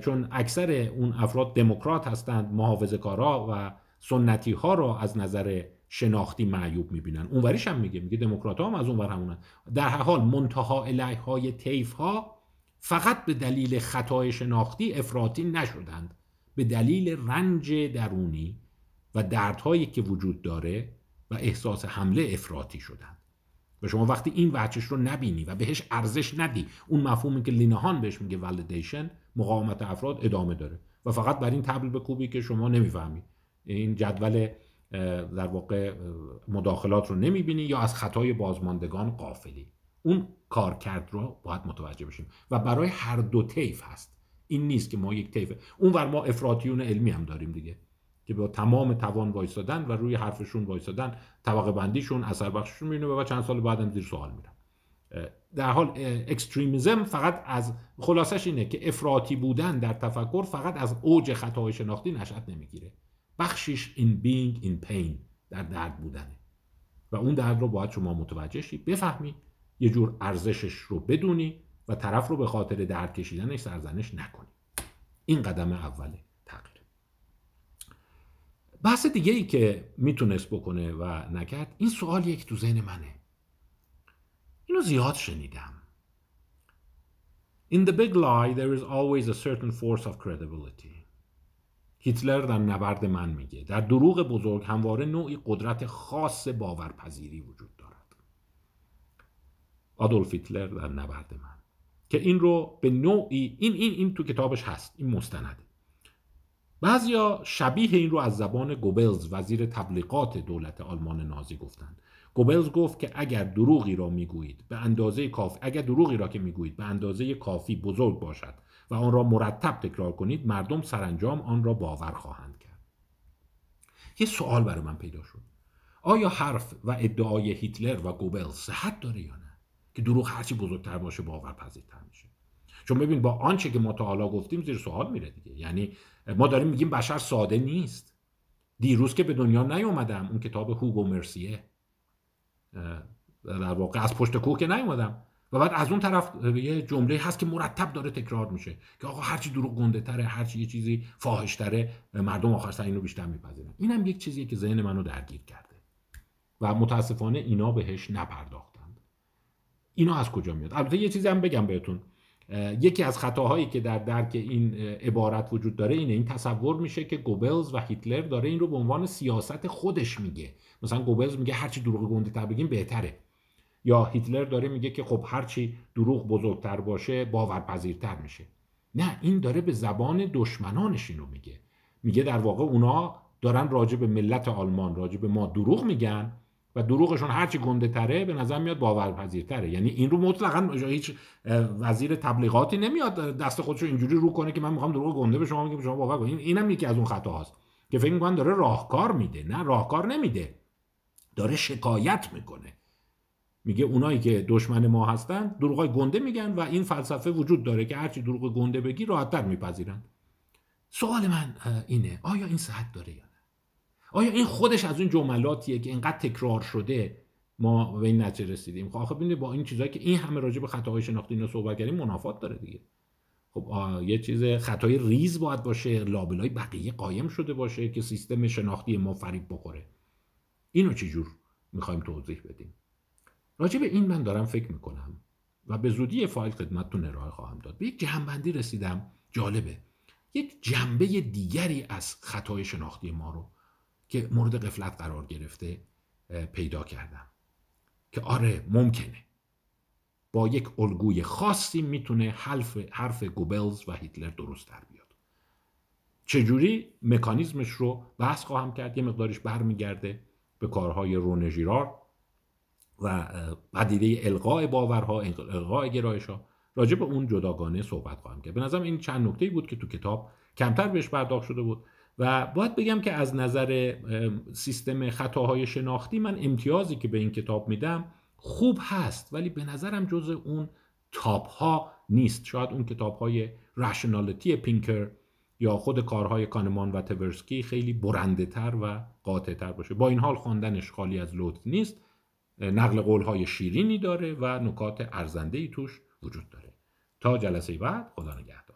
چون اکثر اون افراد دموکرات هستند محافظه کارا و سنتی ها را از نظر شناختی معیوب می‌بینن. اونوریش هم میگه میگه دموکرات هم از اونور همونن. در هر حال منتها الیه های تیف ها فقط به دلیل خطای شناختی افراطی نشدند. به دلیل رنج درونی و دردهایی که وجود داره و احساس حمله افراطی شدند و شما وقتی این وجهش رو نبینی و بهش ارزش ندی اون مفهومی که لینهان بهش میگه والدیشن مقاومت افراد ادامه داره. و فقط بر این تبل بکوبی که شما نمی‌فهمی. این جدول در واقع مداخلات رو نمی‌بینی یا از خطای بازماندگان قافلی. اون کارکرد رو باید متوجه بشیم. و برای هر دو طیف هست. این نیست که ما یک طیف اون ور ما افراطیون علمی هم داریم دیگه. که با تمام توان وایستادن و روی حرفشون وایستادن طبقه بندیشون اثر بخششون می‌بینه و چند سال بعدم زیر سوال میرن. در حال اکستریمیزم فقط از خلاصش اینه که افراطی بودن در تفکر فقط از اوج خطای شناختی نشأت نمی‌گیره. بخشش in being in pain در درد بودنه. و اون درد رو باید شما متوجه شی بفهمی یه جور ارزشش رو بدونی و طرف رو به خاطر درد کشیدنش سرزنش نکنی. این قدم اوله. بحث دیگه ای که می‌تونست بکنه و نکرد این سوال یک تو ذهن منه. اینو زیاد شنیدم. In the big lie there is always a certain force of credibility. هیتلر در نبرد من میگه در دروغ بزرگ همواره نوعی قدرت خاص باورپذیری وجود دارد. آدولف هیتلر در نبرد من که این رو به نوعی این این این تو کتابش هست این مستنده. بعضیا شبیه این رو از زبان گوبلز وزیر تبلیغات دولت آلمان نازی گفتند. گوبلز گفت که اگر دروغی را می‌گویید به اندازه کافی اگر دروغی را که می‌گویید به اندازه کافی بزرگ باشد و آن را مرتب تکرار کنید مردم سرانجام آن را باور خواهند کرد. یه سوال برای من پیدا شد. آیا حرف و ادعای هیتلر و گوبل صحت داره یا نه؟ که دروغ هرچی بزرگتر باشه باورپذیرتر میشه. چون ببین با آنچه که ما تا حالا گفتیم زیر سوال میره دیگه. یعنی ما داریم میگیم بشر ساده نیست. دیروز که به دنیا نیومدم اون کتاب هوگو مرسیه. در واقع از پشت کوه که نیومدم. و بعد از اون طرف یه جمله هست که مرتب داره تکرار میشه که آقا هرچی دروغ گنده تره هرچی یه چیزی فاحش تره مردم آخر سر اینو بیشتر میپذیرن. اینم یک چیزیه که ذهن منو درگیر کرده. و متاسفانه اینا بهش نپرداختند. اینا از کجا میاد؟ البته یه چیزی هم بگم بهتون. یکی از خطاهایی که در درک این عبارت وجود داره اینه این تصور میشه که گوبلز و هیتلر داره این رو به عنوان سیاست خودش میگه. مثلا گوبلز میگه هرچی دروغ گنده تر بگیم بهتره. یا هیتلر داره میگه که خب هرچی دروغ بزرگتر باشه باورپذیرتر میشه. نه این داره به زبان دشمنانش اینو میگه. میگه در واقع اونا دارن راجع به ملت آلمان راجع به ما دروغ میگن. و دروغشون هرچی گنده تره به نظر میاد باورپذیرتره. یعنی این رو مطلقا هیچ وزیر تبلیغاتی نمیاد دست خودشو اینجوری رو کنه که من می‌خوام دروغ گنده به شما میگم شما باور کنید این اینم یکی از اون خطاهاست که فکر می‌کنن داره راهکار میده نه راهکار نمیده. داره شکایت می‌کنه. میگه اونایی که دشمن ما هستن دروغای گنده میگن و این فلسفه وجود داره که هرچی دروغ گنده بگی راحتتر میپذیرن. سوال من اینه آیا این صحت داره یا آیا این خودش از اون جملاتیه که اینقدر تکرار شده؟ ما به این نتیجه رسیدیم. خب آخه با این چیزایی که این همه راجع به خطاهای شناختی اینا صحبت کردیم منافات داره دیگه. خب یه چیز خطای ریز باید باشه لابلای بقیه قایم شده باشه که سیستم شناختی ما فریب بخوره. اینو چجور می‌خوایم توضیح بدیم؟ راجع به این من دارم فکر می‌کنم و به زودی فایل خدمتتون ارائه خواهم داد. به یک جهنبندی رسیدم. جالبه. یک جنبه دیگری از خطای شناختی ما رو. که مورد قفلت قرار گرفته پیدا کردم. که آره ممکنه. با یک الگوی خاصی می‌تونه حرف, حرف گوبلز و هیتلر درست در بیاد. چجوری؟ مکانیزمش رو بحث خواهم کرد. یه مقدارش برمیگرده به کارهای رونه ژیرار و پدیده القاء باورها القاء گرایش ها راجع به اون جداگانه صحبت خواهم کرد. به نظرم این چند نکته بود که تو کتاب کمتر بهش پرداخت شده بود. و باید بگم که از نظر سیستم خطاهای شناختی من امتیازی که به این کتاب میدم خوب هست ولی به نظرم جز اون تاپ ها نیست. شاید اون کتاب های رشنالیتی پینکر یا خود کارهای کانمان و تورسکی خیلی برنده تر و قاطع تر باشه. با این حال خواندنش خالی از لطف نیست. نقل قول های شیرینی داره و نکات ارزنده ای توش وجود داره. تا جلسه بعد خدا نگهدار.